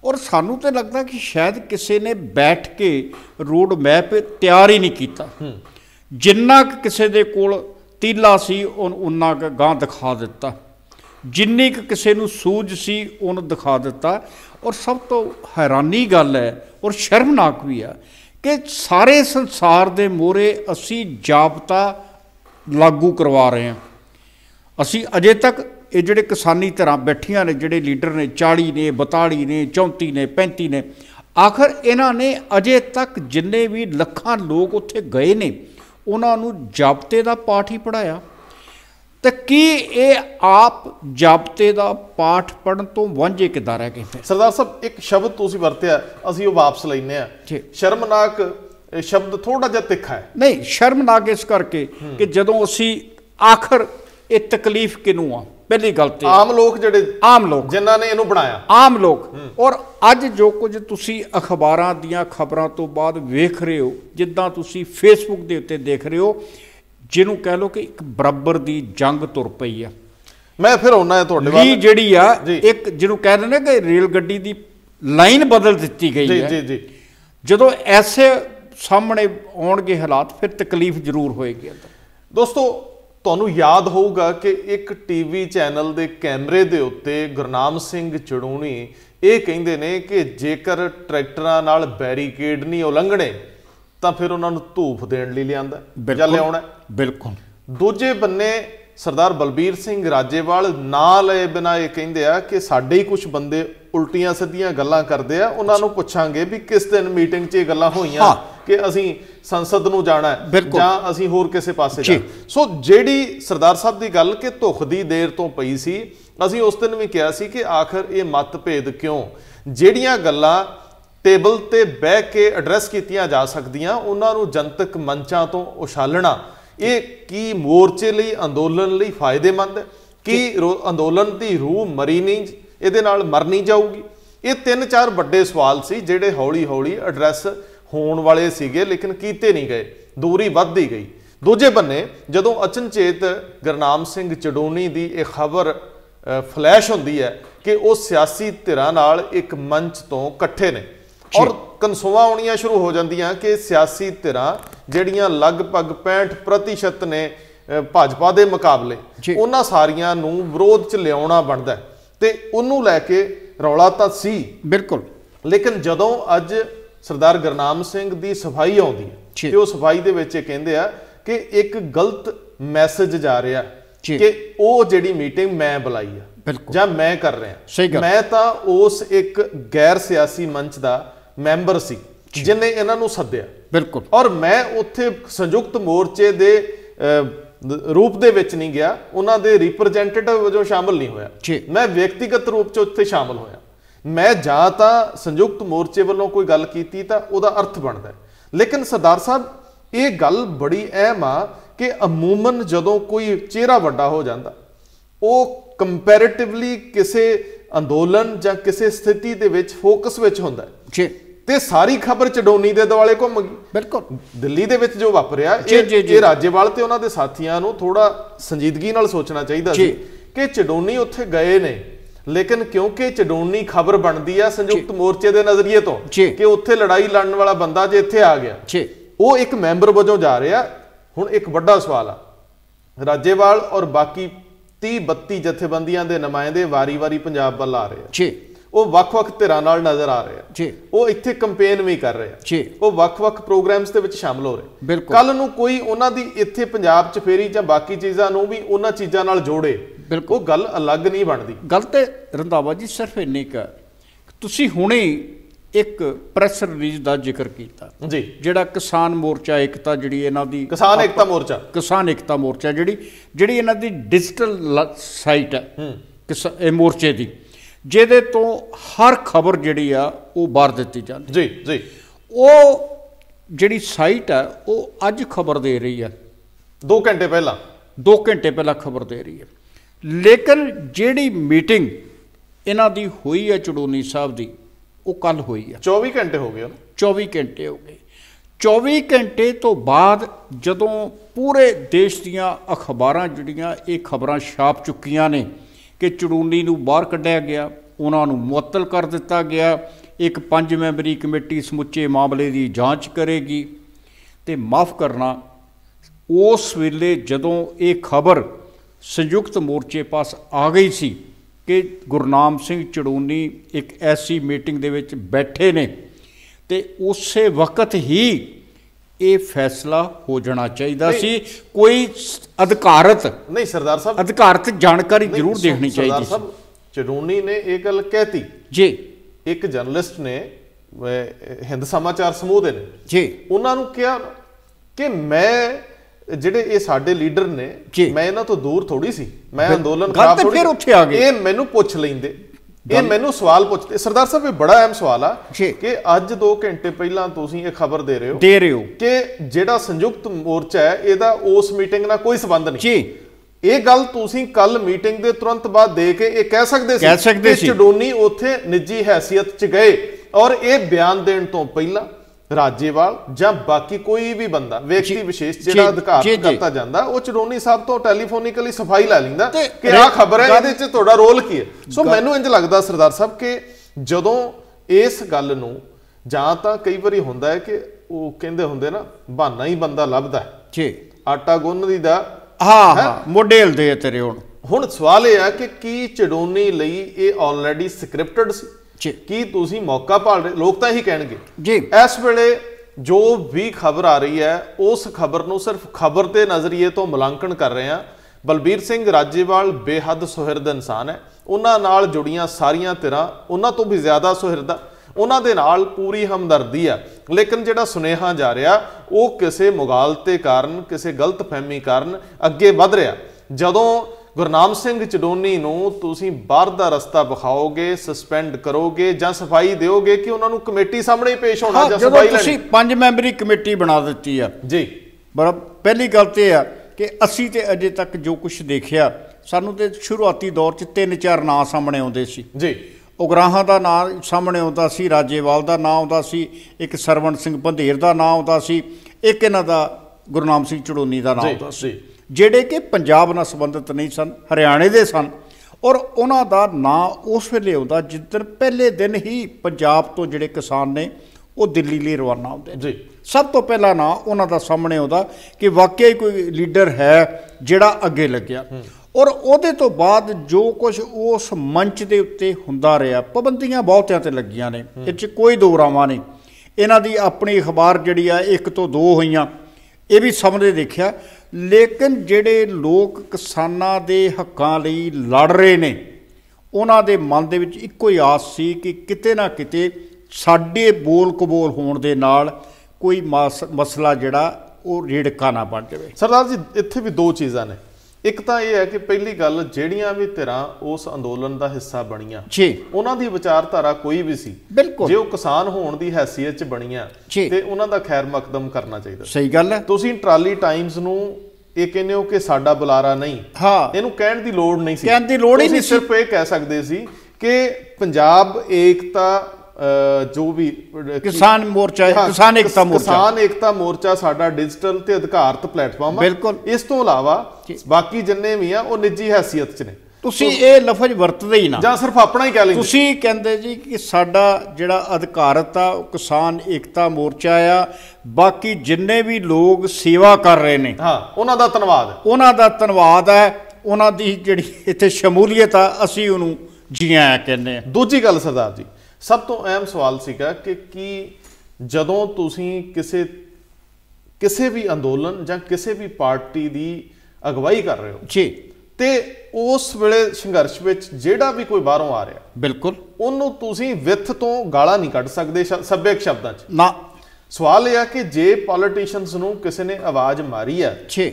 S2: ਔਰ ਸਾਨੂੰ ਤੇ ਲੱਗਦਾ ਕਿ ਸ਼ਾਇਦ ਕਿਸੇ ਨੇ ਬੈਠ ਕੇ ਰੋਡ ਮੈਪ ਤਿਆਰ ਹੀ ਨਹੀਂ ਕੀਤਾ। ਜਿੰਨਾ ਕੁ ਕਿਸੇ ਦੇ ਕੋਲ ਤੀਲਾ ਸੀ ਉਹਨ ਉਨਾ ਕੁ ਗਾਂ ਦਿਖਾ ਦਿੱਤਾ। ਜਿੰਨੀ ਕੁ ਕਿਸੇ ਨੂੰ ਸੂਝ ਸੀ ਉਹਨੂੰ ਦਿਖਾ ਦਿੱਤਾ। ਔਰ ਸਭ ਤੋਂ ਹੈਰਾਨੀ ਗੱਲ ਹੈ ਔਰ ਸ਼ਰਮਨਾਕ ਵੀ ਆ ਕਿ ਸਾਰੇ ਸੰਸਾਰ ਦੇ ਮੋਰੇ ਅਸੀਂ ਜਾਬਤਾ ਲਾਗੂ ਕਰਵਾ ਰਹੇ ਹਾਂ। ਅਸੀਂ ਅਜੇ ਤੱਕ ਇਹ ਜਿਹੜੇ ਕਿਸਾਨੀ ਧਿਰਾਂ ਬੈਠੀਆਂ ਨੇ ਜਿਹੜੇ ਲੀਡਰ ਨੇ 40 ਨੇ 42 ਨੇ 34 ਨੇ 35 ਨੇ ਆਖਰ ਇਹਨਾਂ ਨੇ ਅਜੇ ਤੱਕ ਜਿੰਨੇ ਵੀ ਲੱਖਾਂ ਲੋਕ ਉੱਥੇ ਗਏ ਨੇ ਉਹਨਾਂ ਨੂੰ ਜਾਬਤੇ ਦਾ ਪਾਠ ਹੀ ਪੜਾਇਆ ਤੇ ਕੀ ਇਹ ਆਪ ਜਾਬਤੇ ਦਾ ਪਾਠ ਪੜਨ ਤੋਂ ਵਾਂਝੇ ਕਿੱਦਾਂ ਰਹਿ ਗਏ?
S1: ਸਰਦਾਰ ਸਾਹਿਬ ਇੱਕ ਸ਼ਬਦ ਤੁਸੀਂ ਵਰਤਿਆ ਅਸੀਂ ਉਹ ਵਾਪਸ ਲੈਨੇ ਆ। ਸ਼ਰਮਨਾਕ ਇਹ ਸ਼ਬਦ ਥੋੜਾ ਜਿਹਾ ਤਿੱਖਾ ਹੈ।
S2: ਨਹੀਂ ਸ਼ਰਮਨਾਕ ਇਸ ਕਰਕੇ ਕਿ ਜਦੋਂ ਅਸੀਂ ਆਖਰ ਇਹ ਤਕਲੀਫ ਕਿਨੂੰ ਆ? ਪਹਿਲੀ ਗੱਲ ਤੇ
S1: ਆਮ ਲੋਕ ਜਿਹੜੇ
S2: ਆਮ ਲੋਕ।
S1: ਜਿਨ੍ਹਾਂ ਨੇ ਇਹਨੂੰ ਬਣਾਇਆ।
S2: ਆਮ ਲੋਕ। ਔਰ ਅੱਜ ਜੋ ਕੁਝ ਤੁਸੀਂ ਅਖਬਾਰਾਂ ਦੀਆਂ ਖਬਰਾਂ ਤੋਂ ਬਾਅਦ ਵੇਖ ਰਹੇ ਹੋ ਜਿੱਦਾਂ ਤੁਸੀਂ ਫੇਸਬੁੱਕ ਦੇ ਉੱਤੇ ਦੇਖ ਰਹੇ ਹੋ ਜਿਹਨੂੰ ਕਹਿ ਲਓ ਕਿ ਇੱਕ ਬਰਾਬਰ ਦੀ ਜੰਗ ਤੁਰ ਪਈ ਆ।
S1: ਮੈਂ ਫਿਰ ਆਉਣਾ ਹੈ ਤੁਹਾਡੇ ਵੱਲ।
S2: ਜਿਹੜੀ ਆ
S1: ਜੀ।
S2: ਇੱਕ ਜਿਹਨੂੰ ਕਹਿੰਦੇ ਨੇ ਕਿ ਰੇਲ ਗੱਡੀ ਦੀ ਲਾਈਨ ਬਦਲ ਦਿੱਤੀ ਗਈ
S1: ਜੀ
S2: ਹੈ।
S1: ਜੀ ਜੀ।
S2: ਜਦੋਂ ਐਸੇ ਸਾਹਮਣੇ ਆਉਣਗੇ ਹਾਲਾਤ ਫਿਰ ਤਕਲੀਫ ਜ਼ਰੂਰ ਹੋਏਗੀ। ਅੰਦਰ
S1: ਦੋਸਤੋ ਤੁਹਾਨੂੰ ਯਾਦ ਹੋਊਗਾ ਕਿ ਇੱਕ ਟੀਵੀ ਚੈਨਲ ਦੇ ਕੈਮਰੇ ਦੇ ਉੱਤੇ ਗੁਰਨਾਮ ਸਿੰਘ ਚੜੂਣੀ ਇਹ ਕਹਿੰਦੇ ਨੇ ਕਿ ਜੇਕਰ ਟਰੈਕਟਰਾਂ ਨਾਲ ਬੈਰੀਕੇਡ ਨਹੀਂ ਉਲੰਘਣੇ ਤਾਂ ਫਿਰ ਉਹਨਾਂ ਨੂੰ ਧੂਫ ਦੇਣ ਲਈ ਲਿਆਂਦਾ ਜਾਂ। ਲਿਆਉਣਾ।
S2: ਬਿਲਕੁਲ
S1: ਦੂਜੇ ਬੰਨੇ ਸਰਦਾਰ ਬਲਬੀਰ ਸਿੰਘ ਰਾਜੇਵਾਲ ਨਾਂ ਲਏ ਬਿਨਾਂ ਇਹ ਕਹਿੰਦੇ ਆ ਕਿ ਸਾਡੇ ਹੀ ਕੁਝ ਬੰਦੇ ਉਲਟੀਆਂ ਸਿੱਧੀਆਂ ਗੱਲਾਂ ਕਰਦੇ ਆ ਉਹਨਾਂ ਨੂੰ ਪੁੱਛਾਂਗੇ ਵੀ ਕਿਸ ਦਿਨ ਮੀਟਿੰਗ 'ਚ ਇਹ ਗੱਲਾਂ ਹੋਈਆਂ। ਕਿ ਅਸੀਂ ਸੰਸਦ ਨੂੰ ਜਾਣਾ। ਜਾਂ ਅਸੀਂ ਹੋਰ ਕਿਸੇ ਪਾਸੇ। ਜਾਣਾ ਸੋ ਜਿਹੜੀ ਸਰਦਾਰ ਸਾਹਿਬ ਦੀ ਗੱਲ ਕਿ ਧੁੱਖ ਦੀ ਦੇਰ ਤੋਂ ਪਈ ਸੀ ਅਸੀਂ ਉਸ ਦਿਨ ਵੀ ਕਿਹਾ ਸੀ ਕਿ ਆਖਰ ਇਹ ਮਤਭੇਦ ਕਿਉਂ ਜਿਹੜੀਆਂ ਗੱਲਾਂ ਟੇਬਲ ਤੇ ਬਹਿ ਕੇ ਐਡਰੈਸ ਕੀਤੀਆਂ ਜਾ ਸਕਦੀਆਂ ਉਹਨਾਂ ਨੂੰ ਜਨਤਕ ਮੰਚਾਂ ਤੋਂ ਉਛਾਲਣਾ ਇਹ ਕੀ ਮੋਰਚੇ ਲਈ ਅੰਦੋਲਨ ਲਈ ਫਾਇਦੇਮੰਦ ਹੈ ਕੀ ਅੰਦੋਲਨ ਦੀ ਰੂਹ ਮਰੀ ਨਹੀਂ ਇਹਦੇ ਨਾਲ ਮਰਨੀ ਜਾਊਗੀ। ਇਹ ਤਿੰਨ ਚਾਰ ਵੱਡੇ ਸਵਾਲ ਸੀ ਜਿਹੜੇ ਹੌਲੀ ਹੌਲੀ ਐਡਰੈਸ ਹੋਣ ਵਾਲੇ ਸੀਗੇ ਲੇਕਿਨ ਕੀਤੇ ਨਹੀਂ ਗਏ। ਦੂਰੀ ਵੱਧਦੀ ਗਈ। ਦੂਜੇ ਬੰਨੇ ਜਦੋਂ ਅਚਨਚੇਤ ਗੁਰਨਾਮ ਸਿੰਘ ਚਡੋਨੀ ਦੀ ਇਹ ਖਬਰ ਫਲੈਸ਼ ਹੁੰਦੀ ਹੈ ਕਿ ਉਹ ਸਿਆਸੀ ਧਿਰਾਂ ਨਾਲ ਇੱਕ ਮੰਚ ਤੋਂ ਇਕੱਠੇ ਨੇ। ਔਰ ਕਨਸੂਆਂ ਆਉਣੀਆਂ ਸ਼ੁਰੂ ਹੋ ਜਾਂਦੀਆਂ ਕਿ ਸਿਆਸੀ ਧਿਰਾਂ ਜਿਹੜੀਆਂ ਲਗਭਗ 65% ਨੇ ਭਾਜਪਾ ਦੇ ਮੁਕਾਬਲੇ। ਉਹਨਾਂ ਸਾਰੀਆਂ ਨੂੰ ਵਿਰੋਧ ਚ ਲਿਆਉਣਾ ਬਣਦਾ ਹੈ। ਤੇ ਉਹਨੂੰ ਲੈ ਕੇ ਰੌਲਾ ਤਾਂ ਸੀ
S2: ਬਿਲਕੁਲ
S1: ਲੇਕਿਨ ਜਦੋਂ ਅੱਜ ਸਰਦਾਰ ਗੁਰਨਾਮ ਸਿੰਘ ਦੀ ਸਫ਼ਾਈ ਆਉਂਦੀ ਹੈ। ਤੇ ਉਹ ਸਫ਼ਾਈ ਦੇ ਵਿੱਚ ਇਹ ਕਹਿੰਦੇ ਆ ਕਿ ਇੱਕ ਗਲਤ ਮੈਸੇਜ ਜਾ ਰਿਹਾ। ਕਿ ਉਹ ਜਿਹੜੀ ਮੀਟਿੰਗ ਮੈਂ ਬੁਲਾਈ ਆ। ਜਾਂ ਮੈਂ ਕਰ ਰਿਹਾ। ਮੈਂ ਤਾਂ ਉਸ ਇੱਕ ਗੈਰ ਸਿਆਸੀ ਮੰਚ ਦਾ ਮੈਂਬਰ ਸੀ ਜਿਨੇ ਇਹਨਾਂ ਨੂੰ ਸੱਦਿਆ
S2: ਬਿਲਕੁਲ
S1: ਔਰ ਮੈਂ ਉੱਥੇ ਸੰਯੁਕਤ ਮੋਰਚੇ ਦ- ਰੂਪ ਦੇ ਵਿੱਚ ਨਹੀਂ ਗਿਆ ਉਹਨਾਂ ਦੇ ਰਿਪਰੈਜ਼ੈਂਟੇਟਿਵ ਵਜੋਂ ਸ਼ਾਮਲ ਨਹੀਂ ਹੋਇਆ। ਮੈਂ ਵਿਅਕਤੀਗਤ ਰੂਪ 'ਚ ਉੱਥੇ ਸ਼ਾਮਲ ਹੋਇਆ ਮੈਂ ਜਾਂ ਤਾਂ ਸੰਯੁਕਤ ਮੋਰਚੇ ਵੱਲੋਂ ਕੋਈ ਗੱਲ ਕੀਤੀ ਤਾਂ ਉਹਦਾ ਅਰਥ ਬਣਦਾ। ਲੇਕਿਨ ਸਰਦਾਰ ਸਾਹਿਬ ਇਹ ਗੱਲ ਬੜੀ ਅਹਿਮ ਆ ਕਿ ਅਮੂਮਨ ਜਦੋਂ ਕੋਈ ਚਿਹਰਾ ਵੱਡਾ ਹੋ ਜਾਂਦਾ ਉਹ ਕੰਪੈਰੀਟਿਵਲੀ ਕਿਸੇ ਅੰਦੋਲਨ ਜਾਂ ਕਿਸੇ ਸਥਿਤੀ ਦੇ ਵਿੱਚ ਫੋਕਸ ਵਿੱਚ ਹੁੰਦਾ।
S2: ਜੀ
S1: ਤੇ ਸਾਰੀ ਖਬਰ ਚਡੋਨੀ ਦੇ ਦੁਆਲੇ ਘੁੰਮ ਗਈ।
S2: ਬਿਲਕੁਲ।
S1: ਦਿੱਲੀ ਦੇ ਵਿੱਚ ਜੋ ਵਾਪਰਿਆ ਇਹ ਰਾਜੇਵਾਲ ਤੇ ਉਹਨਾਂ ਦੇ ਸਾਥੀਆਂ ਨੂੰ ਥੋੜਾ ਸੰਜੀਦਗੀ ਨਾਲ ਸੋਚਣਾ ਚਾਹੀਦਾ ਸੀ। ਕਿ ਚਡੋਨੀ ਉੱਥੇ ਗਏ ਨੇ। ਲੇਕਿਨ ਕਿਉਂਕਿ ਚਡੋਨੀ ਖਬਰ ਬਣਦੀ ਆ ਸੰਯੁਕਤ ਮੋਰਚੇ ਦੇ ਨਜ਼ਰੀਏ ਤੋਂ। ਕਿ ਉੱਥੇ ਲੜਾਈ ਲੜਨ ਵਾਲਾ ਬੰਦਾ ਜੇ ਇੱਥੇ ਆ ਗਿਆ
S2: ਜੀ।
S1: ਉਹ ਇੱਕ ਮੈਂਬਰ ਵਜੋਂ ਜਾ ਰਿਹਾ। ਹੁਣ ਇੱਕ ਵੱਡਾ ਸਵਾਲ ਆ। ਰਾਜੇਵਾਲ ਔਰ ਬਾਕੀ 30 32 ਜਥੇਬੰਦੀਆਂ ਦੇ ਨੁਮਾਇੰਦੇ ਵਾਰੀ-ਵਾਰੀ ਪੰਜਾਬ ਵੱਲ ਆ ਰਹੇ ਆ।
S2: ਜੀ।
S1: ਉਹ ਵੱਖ-ਵੱਖ ਧਿਰਾਂ ਨਾਲ ਨਜ਼ਰ ਆ ਰਹੇ ਆ।
S2: ਜੀ।
S1: ਉਹ ਇੱਥੇ ਕੰਪੇਨ ਵੀ ਕਰ ਰਹੇ ਆ।
S2: ਜੀ।
S1: ਉਹ ਵੱਖ-ਵੱਖ ਪ੍ਰੋਗਰਾਮਸ ਦੇ ਵਿੱਚ ਸ਼ਾਮਲ ਹੋ ਰਹੇ। ਕੱਲ ਨੂੰ ਕੋਈ ਉਹਨਾਂ ਦੀ ਇੱਥੇ ਪੰਜਾਬ 'ਚ ਫੇਰੀ ਜਾਂ ਬਾਕੀ ਚੀਜ਼ਾਂ ਨੂੰ ਵੀ ਉਹਨਾਂ ਚੀਜ਼ਾਂ ਨਾਲ ਜੋੜੇ
S2: ਬਿਲਕੁਲ।
S1: ਉਹ ਗੱਲ ਅਲੱਗ ਨਹੀਂ ਬਣਦੀ।
S2: ਗੱਲ ਤੇ ਰੰਧਾਵਾ ਜੀ ਸਿਰਫ ਇੰਨੀ ਕੁ ਤੁਸੀਂ ਹੁਣੇ ਇੱਕ ਪ੍ਰੈਸ ਰਿਲੀਜ਼ ਦਾ ਜ਼ਿਕਰ ਕੀਤਾ।
S1: ਜੀ।
S2: ਜਿਹੜਾ ਕਿਸਾਨ ਮੋਰਚਾ ਏਕਤਾ ਜਿਹੜੀ ਇਹਨਾਂ ਦੀ
S1: ਕਿਸਾਨ ਏਕਤਾ ਮੋਰਚਾ।
S2: ਕਿਸਾਨ ਏਕਤਾ ਮੋਰਚਾ ਜਿਹੜੀ ਜਿਹੜੀ ਇਹਨਾਂ ਦੀ ਡਿਜੀਟਲ ਸਾਈਟ ਹੈ। ਕਿਸ ਇਹ ਮੋਰਚੇ ਦੀ। ਜਿਹਦੇ ਤੋਂ ਹਰ ਖਬਰ ਜਿਹੜੀ ਆ ਉਹ ਬਾਹਰ ਦਿੱਤੀ ਜਾਂਦੀ
S1: ਜੀ ਜੀ।
S2: ਉਹ ਜਿਹੜੀ ਸਾਈਟ ਹੈ ਉਹ ਅੱਜ ਖਬਰ ਦੇ ਰਹੀ ਹੈ
S1: 2 ਘੰਟੇ ਪਹਿਲਾਂ।
S2: 2 ਘੰਟੇ ਪਹਿਲਾਂ ਖਬਰ ਦੇ ਰਹੀ ਹੈ ਲੇਕਿਨ ਜਿਹੜੀ ਮੀਟਿੰਗ ਇਹਨਾਂ ਦੀ ਹੋਈ ਹੈ ਚੜੂਨੀ ਸਾਹਿਬ ਦੀ ਉਹ ਕੱਲ ਹੋਈ ਹੈ
S1: 24 ਘੰਟੇ ਹੋ ਗਏ ਉਹਨੂੰ।
S2: 24 ਘੰਟੇ ਹੋ ਗਏ। 24 ਘੰਟੇ ਤੋਂ ਬਾਅਦ ਜਦੋਂ ਪੂਰੇ ਦੇਸ਼ ਦੀਆਂ ਅਖਬਾਰਾਂ ਜਿਹੜੀਆਂ ਇਹ ਖਬਰਾਂ ਛਾਪ ਚੁੱਕੀਆਂ ਨੇ ਕਿ ਚੜੂਨੀ ਨੂੰ ਬਾਹਰ ਕੱਢਿਆ ਗਿਆ ਉਹਨਾਂ ਨੂੰ ਮੁਅੱਤਲ ਕਰ ਦਿੱਤਾ ਗਿਆ। ਇੱਕ ਪੰਜ ਮੈਂਬਰੀ ਕਮੇਟੀ ਸਮੁੱਚੇ ਮਾਮਲੇ ਦੀ ਜਾਂਚ ਕਰੇਗੀ। ਤੇ ਮਾਫ ਕਰਨਾ ਉਸ ਵੇਲੇ ਜਦੋਂ ਇਹ ਖਬਰ ਸੰਯੁਕਤ ਮੋਰਚੇ ਪਾਸ ਆ ਗਈ ਸੀ ਕਿ ਗੁਰਨਾਮ ਸਿੰਘ ਚੜੂਨੀ ਇੱਕ ਐਸੀ ਮੀਟਿੰਗ ਦੇ ਵਿੱਚ ਬੈਠੇ ਨੇ ਤੇ ਉਸੇ ਵਕਤ ਹੀ ਇਹ ਫੈਸਲਾ ਹੋ ਜਾਣਾ ਚਾਹੀਦਾ। ਸੀ। ਕੋਈ ਅਧਿਕਾਰਤ
S1: ਨਹੀਂ ਸਰਦਾਰ ਸਾਹਿਬ।
S2: ਅਧਿਕਾਰਤ ਜਾਣਕਾਰੀ ਜ਼ਰੂਰ ਦੇਖਣੀ ਚਾਹੀਦੀ ਸੀ।
S1: ਚਡੂਨੀ ਨੇ ਇਹ ਗੱਲ ਕਹਿਤੀ।
S2: ਜੀ।
S1: ਇੱਕ ਜਰਨਲਿਸਟ ਨੇ ਹਿੰਦ ਸਮਾਚਾਰ ਸਮੂਹ ਦੇ ਨੇ।
S2: ਜੀ।
S1: ਉਹਨਾਂ ਨੂੰ ਕਿਹਾ ਕਿ ਮੈਂ ਜਿਹੜੇ ਇਹ ਸਾਡੇ ਲੀਡਰ ਨੇ। ਮੈਂ ਇਹਨਾਂ ਤੋਂ ਦੂਰ ਥੋੜੀ ਸੀ। ਮੈਂ ਅੰਦੋਲਨ ਖਰਾਬ
S2: ਤੇ
S1: ਥੋੜ੍ਹੀ-
S2: ਫਿਰ ਉੱਥੇ ਆ ਗਈ।
S1: ਇਹ ਮੈਨੂੰ ਪੁੱਛ ਲੈਂਦੇ। ਇਹ ਮੈਨੂੰ ਸਵਾਲ ਪੁੱਛਦੇ ਸਰਦਾਰ ਸਾਹਿਬ ਇਹ ਬੜਾ ਅਹਿਮ ਸਵਾਲ ਆ। ਕਿ ਅੱਜ 2 ਘੰਟੇ ਪਹਿਲਾਂ ਤੁਸੀਂ ਇਹ ਖਬਰ ਦੇ ਰਹੇ ਹੋ
S2: ਦੇ ਰਹੇ ਹੋ।
S1: ਕਿ ਜਿਹੜਾ ਸੰਯੁਕਤ ਮੋਰਚਾ ਹੈ ਇਹਦਾ ਉਸ ਮੀਟਿੰਗ ਨਾਲ ਕੋਈ ਸੰਬੰਧ ਨਹੀਂ।
S2: ਜੀ।
S1: ਇਹ ਗੱਲ ਤੁਸੀਂ ਕੱਲ ਮੀਟਿੰਗ ਦੇ ਤੁਰੰਤ ਬਾਅਦ ਦੇ ਕੇ ਇਹ ਕਹਿ ਸਕਦੇ ਸੀ ਕਿ। ਚਡੋਨੀ ਉੱਥੇ ਨਿੱਜੀ ਹੈਸੀਅਤ 'ਚ ਗਏ ਔਰ ਇਹ ਬਿਆਨ ਦੇਣ ਤੋਂ ਪਹਿਲਾਂ ਰਾਜੇਵਾਲ ਜਾਂ ਬਾਕੀ ਕੋਈ ਵੀ ਬੰਦਾ ਵਿਅਕਤੀ ਵਿਸ਼ੇਸ਼ ਜਿਹੜਾ ਅਧਿਕਾਰ। ਕਰਤਾ ਜਾਂਦਾ ਉਹ ਚਡੋਨੀ ਸਾਹਿਬ ਤੋਂ ਟੈਲੀਫੋਨਿਕਲੀ ਸਫ਼ਾਈ ਲੈ ਲੈਂਦਾ ਕਿ ਆਹ ਖਬਰ ਹੈ ਇਹਦੇ 'ਚ ਤੁਹਾਡਾ ਰੋਲ ਕੀ ਹੈ ਸੋ ਮੈਨੂੰ ਇੰਜ ਲੱਗਦਾ ਸਰਦਾਰ ਸਾਹਿਬ ਕਿ ਜਦੋਂ ਇਸ ਗੱਲ ਨੂੰ ਜਾਂ ਤਾਂ ਕਈ ਵਾਰੀ ਹੁੰਦਾ ਹੈ ਕਿ ਉਹ ਕਹਿੰਦੇ ਹੁੰਦੇ ਨਾ ਬਹਾਨਾ ਹੀ ਬੰਦਾ ਲੱਭਦਾ ਹੈ।
S2: ਜੀ
S1: ਆਟਾ ਗੁੰਨ ਦੀ ਦਾ
S2: ਹਾਂ ਹਾਂ? ਮੋਢੇ ਹਿਲਦੇ ਆ ਤੇਰੇ ਹੁਣ।
S1: ਹੁਣ ਸਵਾਲ ਇਹ ਆ ਕਿ ਕੀ ਚਡੋਨੀ ਲਈ ਇਹ ਆਲਰੇਡੀ ਸਕ੍ਰਿਪਟਡ ਸੀ? ਕੀ ਤੁਸੀਂ ਮੌਕਾ ਭਾਲ ਰਹੇ ਲੋਕ ਤਾਂ ਇਹੀ ਕਹਿਣਗੇ।
S2: ਜੀ।
S1: ਇਸ ਵੇਲੇ ਜੋ ਵੀ ਖਬਰ ਆ ਰਹੀ ਹੈ ਉਸ ਖਬਰ ਨੂੰ ਸਿਰਫ ਖਬਰ ਦੇ ਨਜ਼ਰੀਏ ਤੋਂ ਮੁਲਾਂਕਣ ਕਰ ਰਹੇ ਹਾਂ। ਬਲਬੀਰ ਸਿੰਘ ਰਾਜੇਵਾਲ ਬੇਹੱਦ ਸੁਹਿਰਦ ਇਨਸਾਨ ਹੈ। ਉਹਨਾਂ ਨਾਲ ਜੁੜੀਆਂ ਸਾਰੀਆਂ ਧਿਰਾਂ ਉਹਨਾਂ ਤੋਂ ਵੀ ਜ਼ਿਆਦਾ ਸੁਹਿਰਦਾ। ਉਹਨਾਂ ਦੇ ਨਾਲ ਪੂਰੀ ਹਮਦਰਦੀ ਆ। ਲੇਕਿਨ ਜਿਹੜਾ ਸੁਨੇਹਾ ਜਾ ਰਿਹਾ ਉਹ ਕਿਸੇ ਮੁਗਾਲਤੇ ਕਾਰਨ ਕਿਸੇ ਗਲਤਫਹਿਮੀ ਕਾਰਨ ਅੱਗੇ ਵਧ ਰਿਹਾ। ਜਦੋਂ ਗੁਰਨਾਮ ਸਿੰਘ ਚਡੋਨੀ ਨੂੰ ਤੁਸੀਂ ਬਾਹਰ ਦਾ ਰਸਤਾ ਵਿਖਾਓਗੇ ਸਸਪੈਂਡ ਕਰੋਗੇ ਜਾਂ ਸਫ਼ਾਈ ਦਿਓਗੇ ਕਿ ਉਹਨਾਂ ਨੂੰ ਕਮੇਟੀ ਸਾਹਮਣੇ ਹੀ ਪੇਸ਼ ਹੋਣਾ ਜਾਂ ਸਫ਼ਾਈ
S2: ਤੁਸੀਂ
S1: ਲੈਣੀ?
S2: ਪੰਜ ਮੈਂਬਰੀ ਕਮੇਟੀ ਬਣਾ ਦਿੱਤੀ ਆ।
S1: ਜੀ।
S2: ਬੜਾ ਪਹਿਲੀ ਗੱਲ ਤੇ ਆ ਕਿ ਅਸੀਂ ਤੇ ਅਜੇ ਤੱਕ ਜੋ ਕੁਝ ਦੇਖਿਆ ਸਾਨੂੰ ਤੇ ਸ਼ੁਰੂਆਤੀ ਦੌਰ 'ਚ ਤਿੰਨ ਚਾਰ ਨਾਂ ਸਾਹਮਣੇ ਆਉਂਦੇ ਸੀ।
S1: ਜੀ।
S2: ਉਗਰਾਹਾਂ ਦਾ ਨਾਂ ਸਾਹਮਣੇ ਆਉਂਦਾ ਸੀ ਰਾਜੇਵਾਲ ਦਾ ਨਾਂ ਆਉਂਦਾ ਸੀ ਇੱਕ ਸਰਵਣ ਸਿੰਘ ਬੰਧੇਰ ਦਾ ਨਾਂ ਆਉਂਦਾ ਸੀ ਇੱਕ ਇਹਨਾਂ ਦਾ ਗੁਰਨਾਮ ਸਿੰਘ ਚੜੋਨੀ ਦਾ ਨਾਂ ਆਉਂਦਾ ਸੀ। ਜਿਹੜੇ ਕਿ ਪੰਜਾਬ ਨਾਲ ਸੰਬੰਧਿਤ ਨਹੀਂ ਸਨ ਹਰਿਆਣੇ ਦੇ ਸਨ ਔਰ ਉਹਨਾਂ ਦਾ ਨਾਂ ਉਸ ਵੇਲੇ ਆਉਂਦਾ ਜਿੱਦਣ ਪਹਿਲੇ ਦਿਨ ਹੀ ਪੰਜਾਬ ਤੋਂ ਜਿਹੜੇ ਕਿਸਾਨ ਨੇ ਉਹ ਦਿੱਲੀ ਲਈ ਰਵਾਨਾ ਹੁੰਦੇ
S1: ਜੀ।
S2: ਸਭ ਤੋਂ ਪਹਿਲਾ ਨਾਂ ਉਹਨਾਂ ਦਾ ਸਾਹਮਣੇ ਆਉਂਦਾ ਕਿ ਵਾਕਿਆ ਹੀ ਕੋਈ ਲੀਡਰ ਹੈ ਜਿਹੜਾ ਅੱਗੇ ਲੱਗਿਆ। ਔਰ ਉਹਦੇ ਤੋਂ ਬਾਅਦ ਜੋ ਕੁਝ ਉਸ ਮੰਚ ਦੇ ਉੱਤੇ ਹੁੰਦਾ ਰਿਹਾ ਪਾਬੰਦੀਆਂ ਬਹੁਤਿਆਂ ਤੇ ਲੱਗੀਆਂ ਨੇ ਇਹ 'ਚ ਕੋਈ ਦੋ ਰਾਵਾਂ ਨਹੀਂ। ਇਹਨਾਂ ਦੀ ਆਪਣੀ ਅਖਬਾਰ ਜਿਹੜੀ ਆ ਇੱਕ ਤੋਂ ਦੋ ਹੋਈਆਂ ਇਹ ਵੀ ਸਾਹਮਣੇ ਦੇਖਿਆ। ਲੇਕਿਨ ਜਿਹੜੇ ਲੋਕ ਕਿਸਾਨਾਂ ਦੇ ਹੱਕਾਂ ਲਈ ਲੜ ਰਹੇ ਨੇ ਉਹਨਾਂ ਦੇ ਮਨ ਦੇ ਵਿੱਚ ਇੱਕੋ ਹੀ ਆਸ ਸੀ ਕਿ ਕਿਤੇ ਨਾ ਕਿਤੇ ਸਾਡੇ ਬੋਲ ਕਬੋਲ ਹੋਣ ਦੇ ਨਾਲ ਕੋਈ ਮਸ- ਮਸਲਾ ਜਿਹੜਾ ਉਹ ਰੇੜਕਾ ਨਾ ਬਣ ਜਾਵੇ।
S1: ਸਰਦਾਰ ਜੀ ਇੱਥੇ ਵੀ ਦੋ ਚੀਜ਼ਾਂ ਨੇ। ਇੱਕ ਤਾਂ ਇਹ ਹੈ ਕਿ ਪਹਿਲੀ ਗੱਲ ਜਿਹੜੀਆਂ ਵੀ ਧਿਰਾਂ ਉਸ ਅੰਦੋਲਨ ਦਾ ਹਿੱਸਾ ਬਣੀਆਂ
S2: ਜੀ।
S1: ਉਹਨਾਂ ਦੀ ਵਿਚਾਰਧਾਰਾ ਕੋਈ ਵੀ ਸੀ।
S2: ਬਿਲਕੁਲ।
S1: ਜੇ ਉਹ ਕਿਸਾਨ ਹੋਣ ਦੀ ਹੈਸੀਅਤ 'ਚ ਬਣੀਆਂ। ਤੇ ਉਹਨਾਂ ਦਾ ਖੈਰ ਮਕਦਮ ਕਰਨਾ ਚਾਹੀਦਾ।
S2: ਸਹੀ ਗੱਲ ਹੈ।
S1: ਤੁਸੀਂ ਟਰਾਲੀ ਟਾਈਮਸ ਨੂੰ ਇਹ ਕਹਿੰਦੇ ਹੋ ਕਿ ਸਾਡਾ ਬੁਲਾਰਾ ਨਹੀਂ।
S2: ਹਾਂ।
S1: ਇਹਨੂੰ ਕਹਿਣ ਦੀ ਲੋੜ ਨਹੀਂ ਸੀ।
S2: ਕਹਿਣ ਦੀ ਲੋੜ ਹੀ ਨਹੀਂ ਸੀ।
S1: ਸਿਰਫ ਇਹ ਕਹਿ ਸਕਦੇ ਸੀ ਕਿ ਪੰਜਾਬ ਏਕਤਾ ਜੋ ਵੀ
S2: ਕਿਸਾਨ ਮੋਰਚਾ
S1: ਹਾਂ,
S2: ਕਿਸਾਨ ਏਕਤਾ ਮੋਰਚਾ।
S1: ਕਿਸਾਨ ਏਕਤਾ ਮੋਰਚਾ ਸਾਡਾ ਡਿਜੀਟਲ ਤੇ ਅਧਿਕਾਰਤ ਪਲੇਟਫਾਰਮ ਆ।
S2: ਬਿਲਕੁਲ।
S1: ਇਸ ਤੋਂ ਇਲਾਵਾ ਬਾਕੀ ਜਿੰਨੇ ਵੀ ਆ ਉਹ ਨਿੱਜੀ ਹੈਸੀਅਤ 'ਚ ਨੇ।
S2: ਤੁਸੀਂ ਇਹ ਲਫ਼ਜ਼ ਵਰਤਦੇ ਹੀ ਨਾ।
S1: ਜਾਂ ਸਿਰਫ ਆਪਣਾ ਹੀ ਕਹਿ ਲੈਂਦੇ।
S2: ਤੁਸੀਂ ਕਹਿੰਦੇ ਜੀ ਕਿ ਸਾਡਾ ਜਿਹੜਾ ਅਧਿਕਾਰਤ ਆ ਉਹ ਕਿਸਾਨ ਏਕਤਾ ਮੋਰਚਾ ਆ। ਬਾਕੀ ਜਿੰਨੇ ਵੀ ਲੋਕ ਸੇਵਾ ਕਰ ਰਹੇ ਨੇ
S1: ਹਾਂ ਉਹਨਾਂ ਦਾ ਧੰਨਵਾਦ।
S2: ਉਹਨਾਂ ਦਾ ਧੰਨਵਾਦ ਹੈ। ਉਹਨਾਂ ਦੀ ਜਿਹੜੀ ਇੱਥੇ ਸ਼ਮੂਲੀਅਤ ਆ ਅਸੀਂ ਉਹਨੂੰ ਜੀ ਆਇਆਂ ਕਹਿੰਦੇ ਆ।
S1: ਦੂਜੀ ਗੱਲ ਸਰਦਾਰ ਜੀ ਸਭ ਤੋਂ ਅਹਿਮ ਸਵਾਲ ਸੀਗਾ ਕਿ ਕੀ ਜਦੋਂ ਤੁਸੀਂ ਕਿਸੇ ਕਿਸੇ ਵੀ ਅੰਦੋਲਨ ਜਾਂ ਕਿਸੇ ਵੀ ਪਾਰਟੀ ਦੀ ਅਗਵਾਈ ਕਰ ਰਹੇ ਹੋ
S2: ਜੀ।
S1: ਤੇ ਉਸ ਵੇਲੇ ਸੰਘਰਸ਼ ਵਿੱਚ ਜਿਹੜਾ ਵੀ ਕੋਈ ਬਾਹਰੋਂ ਆ ਰਿਹਾ
S2: ਬਿਲਕੁਲ।
S1: ਉਹਨੂੰ ਤੁਸੀਂ ਵਿੱਥ ਤੋਂ ਗਾਲਾਂ ਨਹੀਂ ਕੱਢ ਸਕਦੇ ਸੱਭਿਅਕ ਸ਼ਬਦਾਂ 'ਚ।
S2: ਨਾ।
S1: ਸਵਾਲ ਇਹ ਆ ਕਿ ਜੇ ਪੋਲੀਟੀਸ਼ੀਅਨਸ ਨੂੰ ਕਿਸੇ ਨੇ ਆਵਾਜ਼ ਮਾਰੀ ਆ
S2: ਜੀ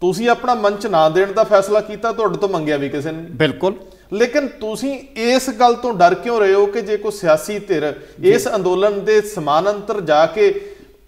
S1: ਤੁਸੀਂ ਆਪਣਾ ਮੰਚ ਨਾ ਦੇਣ ਦਾ ਫੈਸਲਾ ਕੀਤਾ ਤੁਹਾਡੇ ਤੋਂ ਮੰਗਿਆ ਵੀ ਕਿਸੇ ਨੇ।
S2: ਬਿਲਕੁਲ।
S1: ਲੇਕਿਨ ਤੁਸੀਂ ਇਸ ਗੱਲ ਤੋਂ ਡਰ ਕਿਉਂ ਰਹੇ ਹੋ ਕਿ ਜੇ ਕੋਈ ਸਿਆਸੀ ਧਿਰ ਇਸ ਅੰਦੋਲਨ ਦੇ ਸਮਾਨਾਂਤਰ ਜਾ ਕੇ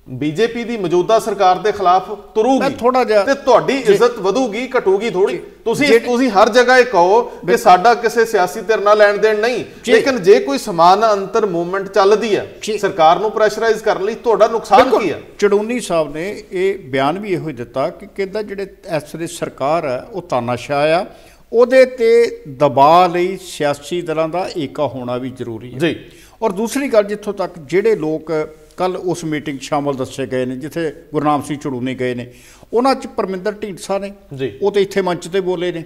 S1: ਬੀਜੇਪੀ ਦੀ ਮੌਜੂਦਾ ਸਰਕਾਰ ਦੇ ਖਿਲਾਫ ਤੁਰੂਗੀ
S2: ਥੋੜ੍ਹਾ ਜਿਹਾ-
S1: ਤੇ ਤੁਹਾਡੀ ਇੱਜ਼ਤ ਵਧੂਗੀ ਘਟੂਗੀ ਥੋੜੀ ਤੁਸੀਂ ਤੁਸੀਂ ਹਰ ਜਗ੍ਹਾ ਇਹ ਕਹੋ ਕਿ ਸਾਡਾ ਕਿਸੇ ਸਿਆਸੀ ਧਿਰ ਨਾਲ ਲੈਣ ਦੇਣ ਨਹੀਂ। ਲੇਕਿਨ ਜੇ ਕੋਈ ਸਮਾਨਾਂਤਰ ਮੂਵਮੈਂਟ ਚੱਲਦੀ ਹੈ। ਸਰਕਾਰ ਨੂੰ ਪ੍ਰੈਸ਼ਰਾਈਜ਼ ਕਰਨ ਲਈ ਤੁਹਾਡਾ ਨੁਕਸਾਨ ਕੀ ਹੈ?
S2: ਚੜੂਨੀ ਸਾਹਿਬ ਨੇ ਇਹ ਬਿਆਨ ਵੀ ਇਹੋ ਦਿੱਤਾ ਕਿ ਕਹਿੰਦਾ ਜਿਹੜੇ ਇਸ ਵੇਲੇ ਸਰਕਾਰ ਹੈ ਉਹ ਤਾਨਾਸ਼ਾਹ ਆ। ਉਹਦੇ ਤੇ ਦਬਾਅ ਲਈ ਸਿਆਸੀ ਦਲਾਂ ਦਾ ਏਕਾ ਹੋਣਾ ਵੀ ਜ਼ਰੂਰੀ ਹੈ।
S1: ਜੀ।
S2: ਔਰ ਦੂਸਰੀ ਗੱਲ ਜਿੱਥੋਂ ਤੱਕ ਜਿਹੜੇ ਲੋਕ ਕੱਲ ਉਸ ਮੀਟਿੰਗ ਸ਼ਾਮਲ ਦੱਸੇ ਗਏ ਨੇ ਜਿੱਥੇ ਗੁਰਨਾਮ ਸਿੰਘ ਚੜੂਨੀ ਗਏ ਨੇ ਉਹਨਾਂ 'ਚ ਪਰਮਿੰਦਰ ਢੀਂਡਸਾ ਨੇ
S1: ਜੀ।
S2: ਉਹ ਤੇ ਇੱਥੇ ਮੰਚ ਤੇ ਬੋਲੇ ਨੇ।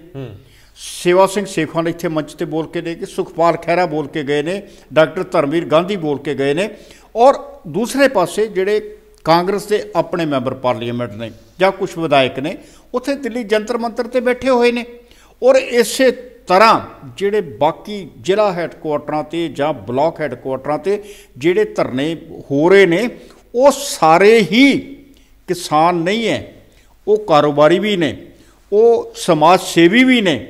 S2: ਸੇਵਾ ਸਿੰਘ ਸੇਖਵਾਂ ਨੇ ਇੱਥੇ ਮੰਚ ਤੇ ਬੋਲ ਕੇ ਨੇ ਕਿ ਸੁਖਪਾਲ ਖਹਿਰਾ ਬੋਲ ਕੇ ਗਏ ਨੇ ਡਾਕਟਰ ਧਰਮਵੀਰ ਗਾਂਧੀ ਬੋਲ ਕੇ ਗਏ ਨੇ। ਔਰ ਦੂਸਰੇ ਪਾਸੇ ਜਿਹੜੇ ਕਾਂਗਰਸ ਦੇ ਆਪਣੇ ਮੈਂਬਰ ਪਾਰਲੀਮੈਂਟ ਨੇ ਜਾਂ ਕੁਝ ਵਿਧਾਇਕ ਨੇ ਉੱਥੇ ਦਿੱਲੀ ਜੰਤਰ ਮੰਤਰ ਤੇ ਬੈਠੇ ਹੋਏ ਨੇ। ਔਰ ਇਸੇ ਤਰ੍ਹਾਂ ਜਿਹੜੇ ਬਾਕੀ ਜ਼ਿਲ੍ਹਾ ਹੈੱਡਕੁਆਟਰਾਂ ਤੇ ਜਾਂ ਬਲਾਕ ਹੈੱਡਕੁਆਟਰਾਂ ਤੇ ਜਿਹੜੇ ਧਰਨੇ ਹੋ ਰਹੇ ਨੇ, ਉਹ ਸਾਰੇ ਹੀ ਕਿਸਾਨ ਨਹੀਂ ਹੈ ਉਹ ਕਾਰੋਬਾਰੀ ਵੀ ਨੇ, ਉਹ ਸਮਾਜ ਸੇਵੀ ਵੀ ਨੇ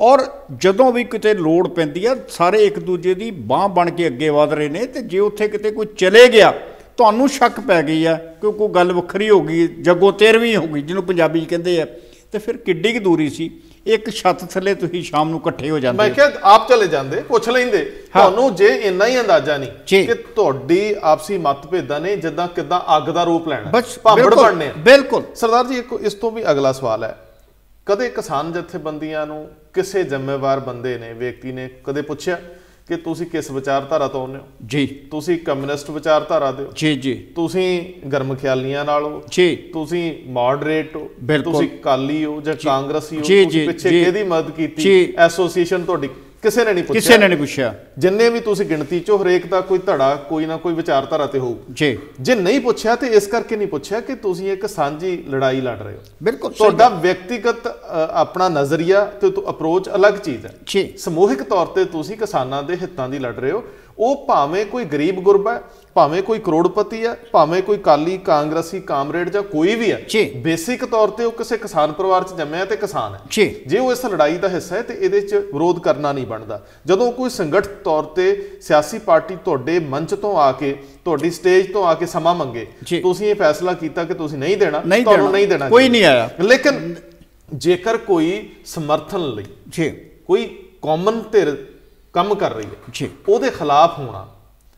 S2: ਔਰ ਜਦੋਂ ਵੀ ਕਿਤੇ ਲੋੜ ਪੈਂਦੀ ਆ ਸਾਰੇ ਇੱਕ ਦੂਜੇ ਦੀ ਬਾਹ ਬਣ ਕੇ ਅੱਗੇ ਵਧ ਰਹੇ ਨੇ ਤੇ ਜੇ ਉੱਥੇ ਕਿਤੇ ਕੋਈ ਚਲੇ ਗਿਆ, ਤੁਹਾਨੂੰ ਸ਼ੱਕ ਪੈ ਗਈ ਆ ਕਿ ਕੋਈ ਗੱਲ ਵੱਖਰੀ ਹੋ ਗਈ, ਜੱਗੋ ਤੇਰਵੀਂ ਹੋ ਗਈ, ਜਿਹਨੂੰ ਪੰਜਾਬੀ 'ਚ ਕਹਿੰਦੇ ਆ ਤੇ ਫਿਰ ਕਿੱਡੀ ਕੁ ਦੂਰੀ ਸੀ। ਇੱਕ ਛੱਤ ਥੱਲੇ ਤੁਸੀਂ ਸ਼ਾਮ ਨੂੰ ਇਕੱਠੇ ਹੋ ਜਾਂਦੇ
S1: ਮੈਂ। ਕਿਹਾ ਆਪ ਚਲੇ ਜਾਂਦੇ ਪੁੱਛ ਲੈਂਦੇ ਤੁਹਾਨੂੰ ਜੇ ਇੰਨਾ ਹੀ ਅੰਦਾਜ਼ਾ। ਨਹੀਂ ਕਿ ਤੁਹਾਡੀ ਆਪਸੀ ਮਤਭੇਦਾਂ ਨੇ ਜਿੱਦਾਂ ਕਿਦਾਂ ਅੱਗ ਦਾ ਰੂਪ ਲੈਣਾ ਭਾਂਬੜ ਬਣਨੇ।
S2: ਬਿਲਕੁਲ
S1: ਸਰਦਾਰ ਜੀ ਇੱਕ ਇਸ ਤੋਂ ਵੀ ਅਗਲਾ ਸਵਾਲ ਹੈ ਕਦੇ ਕਿਸਾਨ ਜਥੇਬੰਦੀਆਂ ਨੂੰ ਕਿਸੇ ਜ਼ਿੰਮੇਵਾਰ ਬੰਦੇ ਨੇ ਵਿਅਕਤੀ ਨੇ ਕਦੇ ਪੁੱਛਿਆ ਕਿ ਤੁਸੀਂ ਕਿਸ ਵਿਚਾਰਧਾਰਾ ਤੋਂ ਆਉਂਦੇ ਹੋ?
S2: ਜੀ।
S1: ਤੁਸੀਂ ਕਮਿਊਨਿਸਟ ਵਿਚਾਰਧਾਰਾ ਦੇ ਹੋ।
S2: ਜੀ ਜੀ।
S1: ਤੁਸੀਂ ਗਰਮ ਖਿਆਲੀਆਂ ਨਾਲ ਹੋ।
S2: ਜੀ।
S1: ਤੁਸੀਂ ਮੋਡਰੇਟ ਹੋ। ਤੁਸੀਂ ਕਾਲੀ ਹੋ ਜਾਂ ਕਾਂਗਰਸੀ ਹੋ। ਤੁਸੀਂ ਪਿੱਛੇ। ਕਿਹਦੀ ਮਦਦ ਕੀਤੀ। ਐਸੋਸੀਏਸ਼ਨ ਤੁਹਾਡੀ ਕਿਸੇ ਨੇ ਨਹੀਂ ਪੁੱਛਿਆ।
S2: ਕਿਸੇ ਨੇ ਨਹੀਂ ਪੁੱਛਿਆ।
S1: ਜਿੰਨੇ ਵੀ ਤੁਸੀਂ ਗਿਣਤੀ ਚੋਂ ਹਰੇਕ ਦਾ ਕੋਈ ਧੜਾ ਕੋਈ ਨਾ ਕੋਈ ਵਿਚਾਰਧਾਰਾ ਤੇ ਹੋਊ।
S2: ਜੀ।
S1: ਜੇ ਨਹੀਂ ਪੁੱਛਿਆ ਤੇ ਇਸ ਕਰਕੇ ਨਹੀਂ ਪੁੱਛਿਆ ਕਿ ਤੁਸੀਂ ਇੱਕ ਸਾਂਝੀ ਲੜਾਈ ਲੜ ਰਹੇ ਹੋ।
S2: ਬਿਲਕੁਲ
S1: ਤੁਹਾਡਾ ਵਿਅਕਤੀਗਤ ਆਪਣਾ ਨਜ਼ਰੀਆ ਤੇ ਅਪਰੋਚ ਅਲੱਗ ਚੀਜ਼ ਹੈ।
S2: ਜੀ।
S1: ਸਮੂਹਿਕ ਤੌਰ ਤੇ ਤੁਸੀਂ ਕਿਸਾਨਾਂ ਦੇ ਹਿੱਤਾਂ ਦੀ ਲੜ ਰਹੇ ਹੋ। ਉਹ ਭਾਵੇਂ ਕੋਈ ਗਰੀਬ ਗੁਰਬਾ ਹੈ ਭਾਵੇਂ ਕੋਈ ਕਰੋੜਪਤੀ ਹੈ ਭਾਵੇਂ ਕੋਈ ਕਾਲੀ ਕਾਂਗਰਸੀ ਕਾਮਰੇਡ ਜਾਂ ਕੋਈ ਵੀ ਹੈ। ਬੇਸਿਕ ਤੌਰ ਤੇ ਉਹ ਕਿਸੇ ਕਿਸਾਨ ਪਰਿਵਾਰ 'ਚ ਜੰਮਿਆ ਤੇ ਕਿਸਾਨ ਹੈ
S2: ਜੀ
S1: ਉਹ ਇਸ ਲੜਾਈ ਦਾ ਹਿੱਸਾ ਹੈ ਤੇ ਇਹਦੇ 'ਚ ਵਿਰੋਧ ਕਰਨਾ ਨਹੀਂ ਬਣਦਾ ਜਦੋਂ ਕੋਈ ਸੰਗਠਿਤ ਤੌਰ ਤੇ ਸਿਆਸੀ ਪਾਰਟੀ ਤੁਹਾਡੇ ਮੰਚ ਤੋਂ ਆ ਕੇ ਤੁਹਾਡੀ ਸਟੇਜ ਤੋਂ ਆ ਕੇ ਸਮਾਂ ਮੰਗੇ। ਤੁਸੀਂ ਇਹ ਫੈਸਲਾ ਕੀਤਾ ਕਿ ਤੁਸੀਂ ਨਹੀਂ ਦੇਣਾ ਤੁਹਾਨੂੰ। ਨਹੀਂ ਦੇਣਾ
S2: ਕੋਈ। ਨਹੀਂ ਆਇਆ।
S1: ਲੇਕਿਨ ਜੇਕਰ ਕੋਈ ਸਮਰਥਨ ਲਈ
S2: ਜੀ
S1: ਕੋਈ ਕਾਮਨ ਧਿਰ ਕੰਮ ਕਰ ਰਹੀ ਹੈ।
S2: ਜੀ।
S1: ਉਹਦੇ ਖਿਲਾਫ ਹੋਣਾ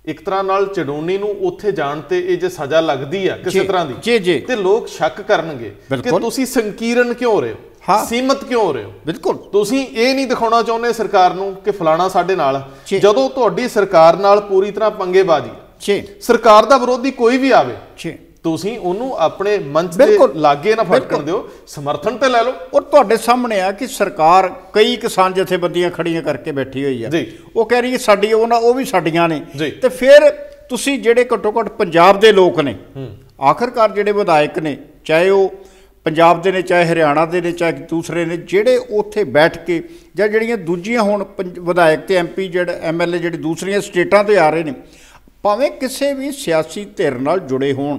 S1: ਇੱਕ ਤਰ੍ਹਾਂ ਨਾਲ ਚਡੂਨੀ ਨੂੰ ਉੱਥੇ ਜਾਣ ਤੇ ਇਹ ਜੇ ਸਜ਼ਾ ਲੱਗਦੀ ਆ ਕਿਸੇ ਤਰ੍ਹਾਂ ਦੀ
S2: ਜੀ, ਜੀ।
S1: ਤੇ ਲੋਕ ਸ਼ੱਕ ਕਰਨਗੇ ਕਿ। ਤੁਸੀਂ ਸੰਕੀਰਨ ਕਿਉਂ ਹੋ ਰਹੇ ਹੋ?
S2: ਹਾਂ।
S1: ਸੀਮਤ ਕਿਉਂ ਹੋ ਰਹੇ ਹੋ?
S2: ਬਿਲਕੁਲ।
S1: ਤੁਸੀਂ ਇਹ ਨਹੀਂ ਦਿਖਾਉਣਾ ਚਾਹੁੰਦੇ ਸਰਕਾਰ ਨੂੰ ਕਿ ਫਲਾਣਾ ਸਾਡੇ ਨਾਲ। ਜਦੋਂ ਤੁਹਾਡੀ ਸਰਕਾਰ ਨਾਲ ਪੂਰੀ ਤਰ੍ਹਾਂ ਪੰਗੇਬਾਜ਼ੀ
S2: ਜੀ।
S1: ਸਰਕਾਰ ਦਾ ਵਿਰੋਧੀ ਕੋਈ ਵੀ ਆਵੇ
S2: ਜੀ।
S1: ਤੁਸੀਂ ਉਹਨੂੰ ਆਪਣੇ ਮੰਚ ਦੇ। ਲਾਗੇ ਨਾ ਫਟਕਣ। ਦਿਓ ਸਮਰਥਨ ਤੇ ਲੈ ਲਓ
S2: ਔਰ ਤੁਹਾਡੇ ਸਾਹਮਣੇ ਆ ਕਿ ਸਰਕਾਰ ਕਈ ਕਿਸਾਨ ਜਥੇਬੰਦੀਆਂ ਖੜੀਆਂ ਕਰਕੇ ਬੈਠੀ ਹੋਈ ਆ। ਉਹ ਕਹਿ ਰਹੀ ਹੈ ਸਾਡੀ ਉਹਨਾਂ ਉਹ ਵੀ ਸਾਡੀਆਂ ਨੇ। ਤੇ ਫਿਰ ਤੁਸੀਂ ਜਿਹੜੇ ਘੱਟੋ ਘੱਟ ਪੰਜਾਬ ਦੇ ਲੋਕ ਨੇ ਆਖਰਕਾਰ ਜਿਹੜੇ ਵਿਧਾਇਕ ਨੇ ਚਾਹੇ ਉਹ ਪੰਜਾਬ ਦੇ ਨੇ ਚਾਹੇ ਹਰਿਆਣਾ ਦੇ ਨੇ ਚਾਹੇ ਦੂਸਰੇ ਨੇ ਜਿਹੜੇ ਉੱਥੇ ਬੈਠ ਕੇ ਜਾਂ ਜਿਹੜੀਆਂ ਦੂਜੀਆਂ ਹੁਣ ਵਿਧਾਇਕ ਤੇ ਐਮਪੀ ਜਿਹੜੇ ਐਮਐਲਏ ਜਿਹੜੇ ਦੂਸਰੀਆਂ ਸਟੇਟਾਂ ਤੋਂ ਆ ਰਹੇ ਨੇ ਭਾਵੇਂ ਕਿਸੇ ਵੀ ਸਿਆਸੀ ਧਿਰ ਨਾਲ ਜੁੜੇ ਹੋਣ